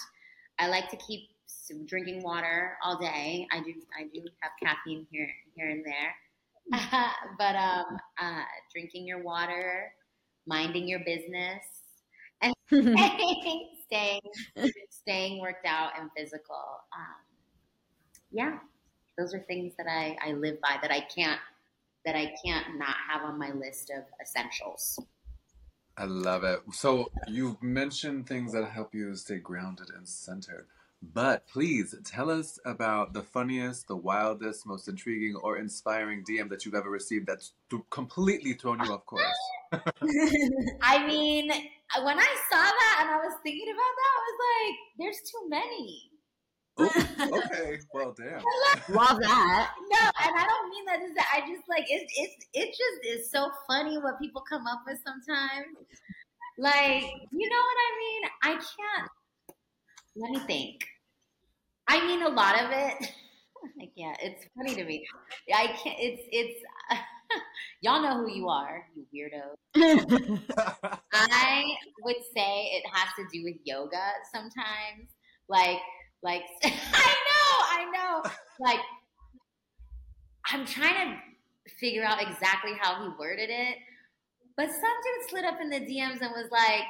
I like to keep drinking water all day. I do. I do have caffeine here, here and there. [LAUGHS] but um, uh, drinking your water, minding your business, and [LAUGHS] staying staying worked out and physical. Um, yeah, those are things that I, I live by that I can't that I can't not have on my list of essentials. I love it. So you've mentioned things that help you stay grounded and centered. But please tell us about the funniest, the wildest, most intriguing, or inspiring DM that you've ever received that's th- completely thrown you off course. [LAUGHS] [LAUGHS] I mean, when I saw that and I was thinking about that, I was like, there's too many. [LAUGHS] Okay. Well, damn. [LAUGHS] Love that. No, and I don't mean that. Is that I just like it's it's it just is so funny what people come up with sometimes. Like, you know what I mean? I can't. Let me think. I mean, a lot of it. [LAUGHS] I can't. It's funny to me. I can't. It's it's. y'all know who you are, you weirdo. I would say it has to do with yoga sometimes. Like, like [LAUGHS] I know, I know. Like, I'm trying to figure out exactly how he worded it, but some dude slid up in the DMs and was like,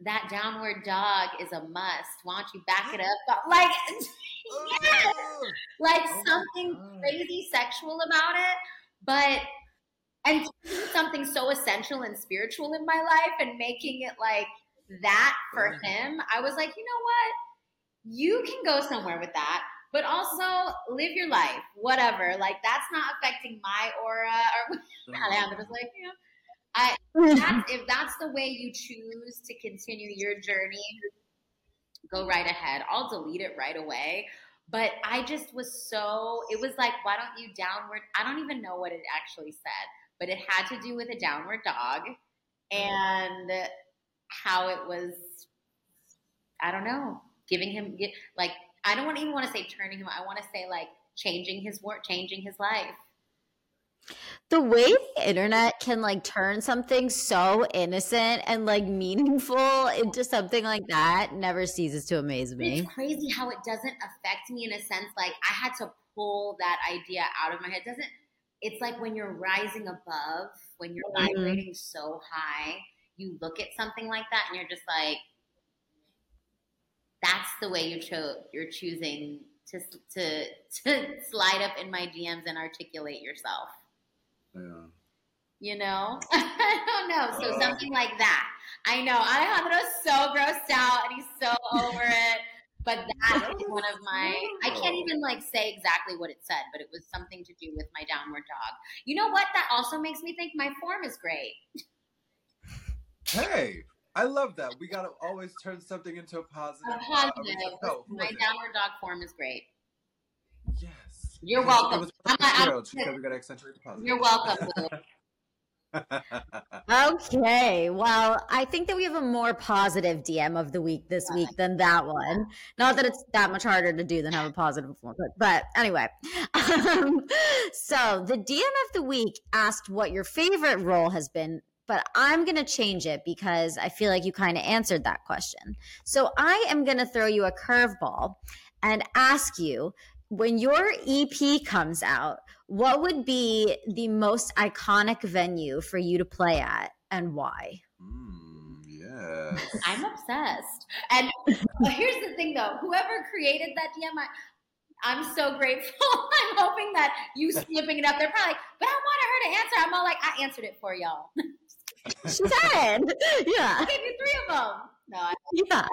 "That downward dog is a must. Why don't you back it up?" Like, [LAUGHS] yes, oh, like oh something crazy sexual about it, but and something so essential and spiritual in my life and making it like that for him, I was like, you know what? You can go somewhere with that, but also live your life, whatever. Like that's not affecting my aura or Alejandro was like, know, I that's, if that's the way you choose to continue your journey, go right ahead. I'll delete it right away. But I just was so it was like, why don't you downward? I don't even know what it actually said but it had to do with a downward dog mm-hmm. and how it was i don't know giving him like i don't want even want to say turning him i want to say like changing his work changing his life the way the internet can like turn something so innocent and like meaningful into something like that never ceases to amaze me. It's crazy how it doesn't affect me in a sense like I had to pull that idea out of my head. It doesn't it's like when you're rising above, when you're mm-hmm. vibrating so high, you look at something like that and you're just like, that's the way you chose. You're choosing to to [LAUGHS] to slide up in my DMs and articulate yourself. Yeah. You know, [LAUGHS] I don't know. So uh. something like that. I know Alejandro's so grossed out and he's so over it. But that is one of my I can't even like say exactly what it said, but it was something to do with my downward dog. You know what? That also makes me think my form is great. Hey, I love that. We gotta always turn something into a positive. A positive. Uh, no, my downward dog form is great. Yes. You're welcome. It was I'm, I'm, she said we gotta accentuate the positive. You're welcome. [LAUGHS] [LAUGHS] okay. Well, I think that we have a more positive DM of the week this week than that one. Not that it's that much harder to do than have a positive one, but, but anyway. [LAUGHS] Um, so the DM of the week asked what your favorite role has been, but I'm going to change it because I feel like you kind of answered that question. So I am going to throw you a curveball and ask you when your EP comes out, what would be the most iconic venue for you to play at and why? Mm, yeah. I'm obsessed. And here's the thing though whoever created that DM, I, I'm so grateful. [LAUGHS] I'm hoping that you slipping it up. They're probably like, but I wanted her to answer. I'm all like, I answered it for y'all. [LAUGHS] she said, yeah. I gave you three of them. No, I, yeah.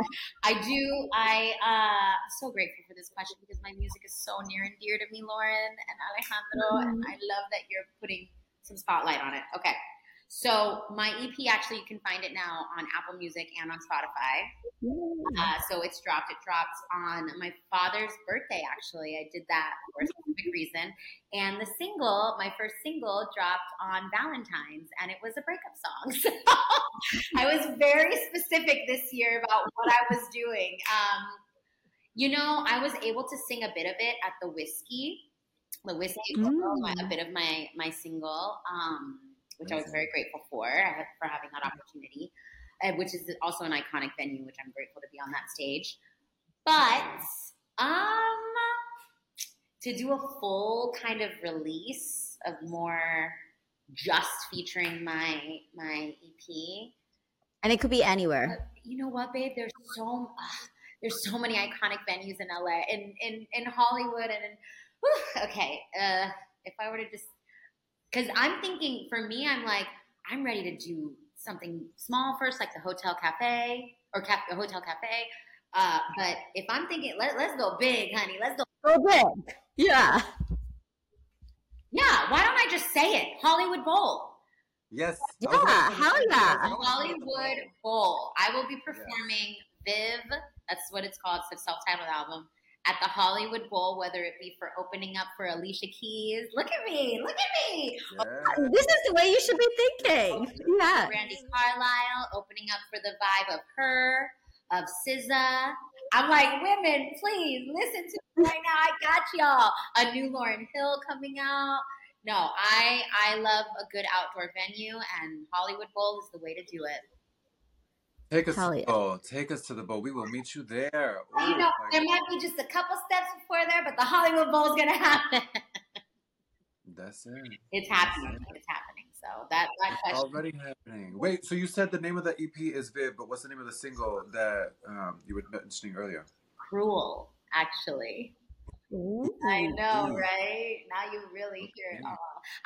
I do. I uh so grateful for this question because my music is so near and dear to me, Lauren and Alejandro, mm-hmm. and I love that you're putting some spotlight on it. Okay. So my EP actually you can find it now on Apple Music and on Spotify. Uh, so it's dropped. It dropped on my father's birthday. Actually, I did that for a specific reason. And the single, my first single, dropped on Valentine's, and it was a breakup song. [LAUGHS] So I was very specific this year about what I was doing. Um, you know, I was able to sing a bit of it at the Whisky, the Whisky, mm. a bit of my my single. Um, which I was very grateful for for having that opportunity, uh, which is also an iconic venue, which I'm grateful to be on that stage. But um, to do a full kind of release of more just featuring my my EP, and it could be anywhere. Uh, you know what, babe? There's so uh, there's so many iconic venues in LA, in in in Hollywood, and in, whew, okay. Uh, if I were to just because I'm thinking for me, I'm like, I'm ready to do something small first, like the Hotel Cafe or Cap- Hotel Cafe. Uh, but if I'm thinking, let, let's go big, honey. Let's go. Go big. Yeah. Yeah, why don't I just say it? Hollywood Bowl. Yes. Yeah, I was hell yeah. I was gonna Hollywood Bowl. I will be performing Viv. That's what it's called. It's a self-titled album at the Hollywood Bowl. Whether it be for opening up for Alicia Keys. Look at me. Look at me. Yeah. Oh, this is the way you should be thinking. Yeah. Brandi Carlile opening up for the vibe of her, of SZA. I'm like, women, please listen to me right now. I got y'all. A new Lauryn Hill coming out. No, I I love a good outdoor venue, and Hollywood Bowl is the way to do it. Take us Hell to yeah. the bowl. Take us to the bowl. We will meet you there. Well, you know, my there might be just a couple steps before there, but the Hollywood Bowl is gonna happen. [LAUGHS] That's it. it's happening. It's happening. So that that It's question. already happening. Wait, so you said the name of the EP is Viv, but what's the name of the single that um, you were mentioning earlier? cruel, actually. I know, right? Now you really hear it all.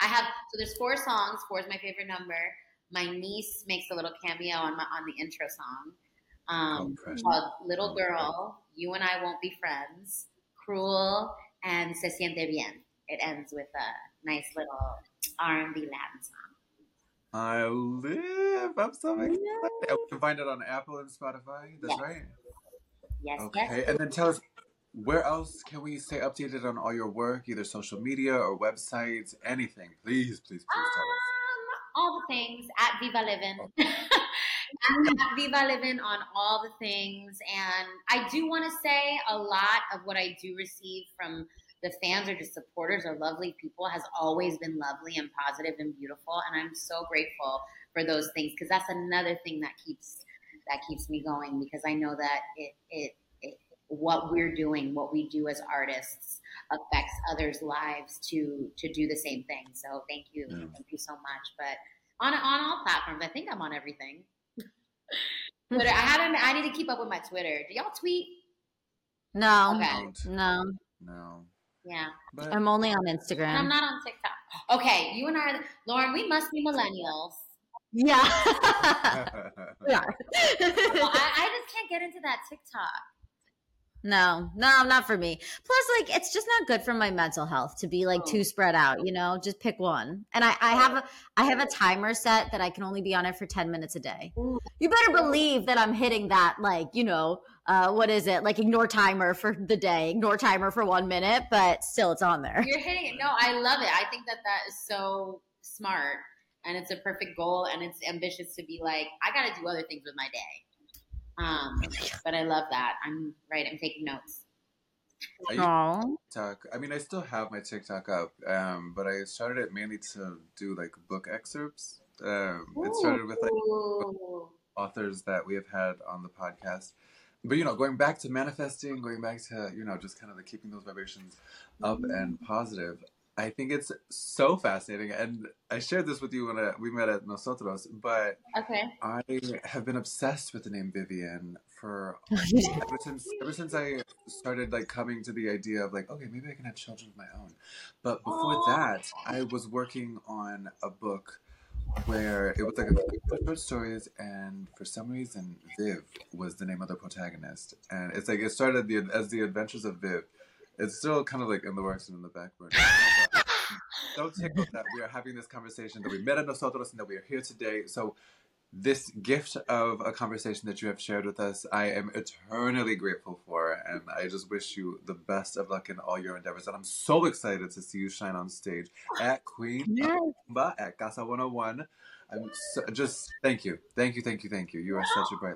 I have so there's four songs. Four is my favorite number. My niece makes a little cameo on my on the intro song. Um, Oh, called Little Girl, You and I Won't Be Friends, Cruel, and Se Siente Bien. It ends with a nice little R&B Latin song. I live. I'm so excited. And we can find it on Apple and Spotify. That's Yes. right. Yes, Okay, yes. and then tell us where else can we stay updated on all your work, either social media or websites, anything. Please, please, please tell us. All the things at Viva Livin. Oh. at, [LAUGHS] at Viva Livin on all the things. And I do want to say a lot of what I do receive from the fans or just supporters or lovely people has always been lovely and positive and beautiful. And I'm so grateful for those things because that's another thing that keeps that keeps me going because I know that it, it, it what we're doing, what we do as artists affects others' lives to to do the same thing. So thank you, Yeah. thank you so much. But on on all platforms, I think I'm on everything. [LAUGHS] Twitter, I haven't. I need to keep up with my Twitter. Do y'all tweet? No. Okay. No. No. Yeah, But I'm only on and I'm not on TikTok. Okay, you and I, are, Lauren, we must be millennials. Yeah. [LAUGHS] [LAUGHS] yeah. Well, I, I just can't get into that TikTok. No, no, not for me. Plus, like, it's just not good for my mental health to be like Oh. too spread out. You know, just pick one. And I, I have, a, I have a timer set that I can only be on it for ten minutes a day. You better believe that I'm hitting that, like, you know, uh, what is it? Like, ignore timer for the day, ignore timer for one minute, but still, it's on there. You're hitting it. No, I love it. I think that that is so smart, and it's a perfect goal, and it's ambitious to be like, I got to do other things with my day. Um, but I love that. I'm right. I'm taking notes. I Oh, TikTok. I mean, I still have my TikTok up, um, but I started it mainly to do like book excerpts. Um, it started with like authors that we have had on the podcast. But you know, going back to manifesting, going back to you know, just kind of the keeping those vibrations up and positive. I think it's so fascinating, and I shared this with you when I, we met at Nosotros. But Okay. I have been obsessed with the name Vivian for [LAUGHS] ever since ever since I started like coming to the idea of like, okay, maybe I can have children of my own. But before Aw. that, I was working on a book where it was like a short stories, and for some reason, Viv was the name of the protagonist, and it's like it started the, as the Adventures of Viv. It's still kind of like in the works and in the back burner. but So tickled that we are having this conversation, that we met at Nosotros, and that we are here today. So this gift of a conversation that you have shared with us, I am eternally grateful for, and I just wish you the best of luck in all your endeavors. And I'm so excited to see you shine on stage at Queen [GASPS] Yes. Ba at Casa 101. I'm so, just thank you, thank you, thank you, thank you. You are such a bright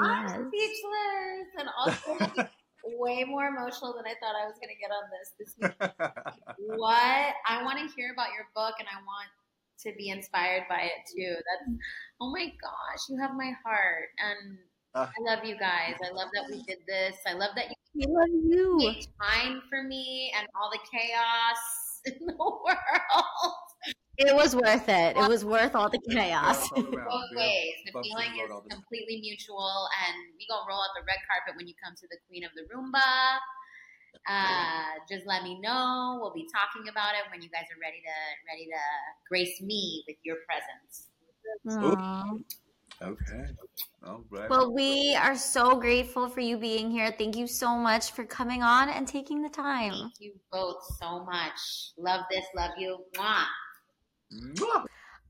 I'm speechless, [GASPS] and also [LAUGHS] way more emotional than I thought I was going to get on this this [LAUGHS] week. what I want to hear about your book, and I want to be inspired by it too. That's oh my gosh, you have my heart, and Ah. I love you guys. I love that we did this. I love that you we love you. made time for me and all the chaos [LAUGHS] in the world. It was worth it. It was worth all the chaos. Both ways. The feeling is all the time. completely mutual, and we gonna roll out the red carpet when you come to the Queen of the Rumba. Uh, just let me know. We'll be talking about it when you guys are ready to ready to grace me with your presence. Aw. Okay. All right. Well, we are so grateful for you being here. Thank you so much for coming on and taking the time. Thank you both so much. Love this. Love you. Mwah.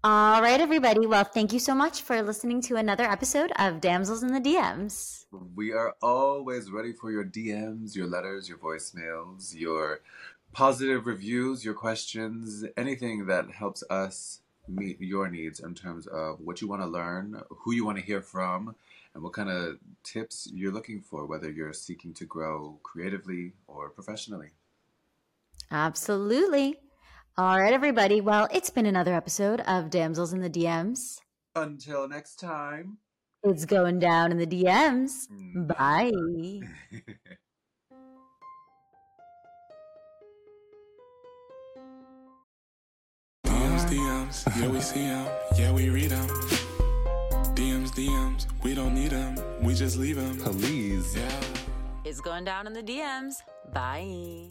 All right, everybody. Well, thank you so much for listening to another episode of Damsels in the DMs. We are always ready for your DMs, your letters, your voicemails, your positive reviews, your questions, anything that helps us meet your needs in terms of what you want to learn, who you want to hear from, and what kind of tips you're looking for, whether you're seeking to grow creatively or professionally. Absolutely. All right, everybody. Well, it's been another episode of Damsels in the DMs. Until next time. It's going down in the DMs. Mm. Bye. [LAUGHS] DMs, DMs, yeah, we see them, yeah, we read them. DMs, DMs, we don't need them, we just leave them. Please. Yeah. It's going down in the DMs. Bye.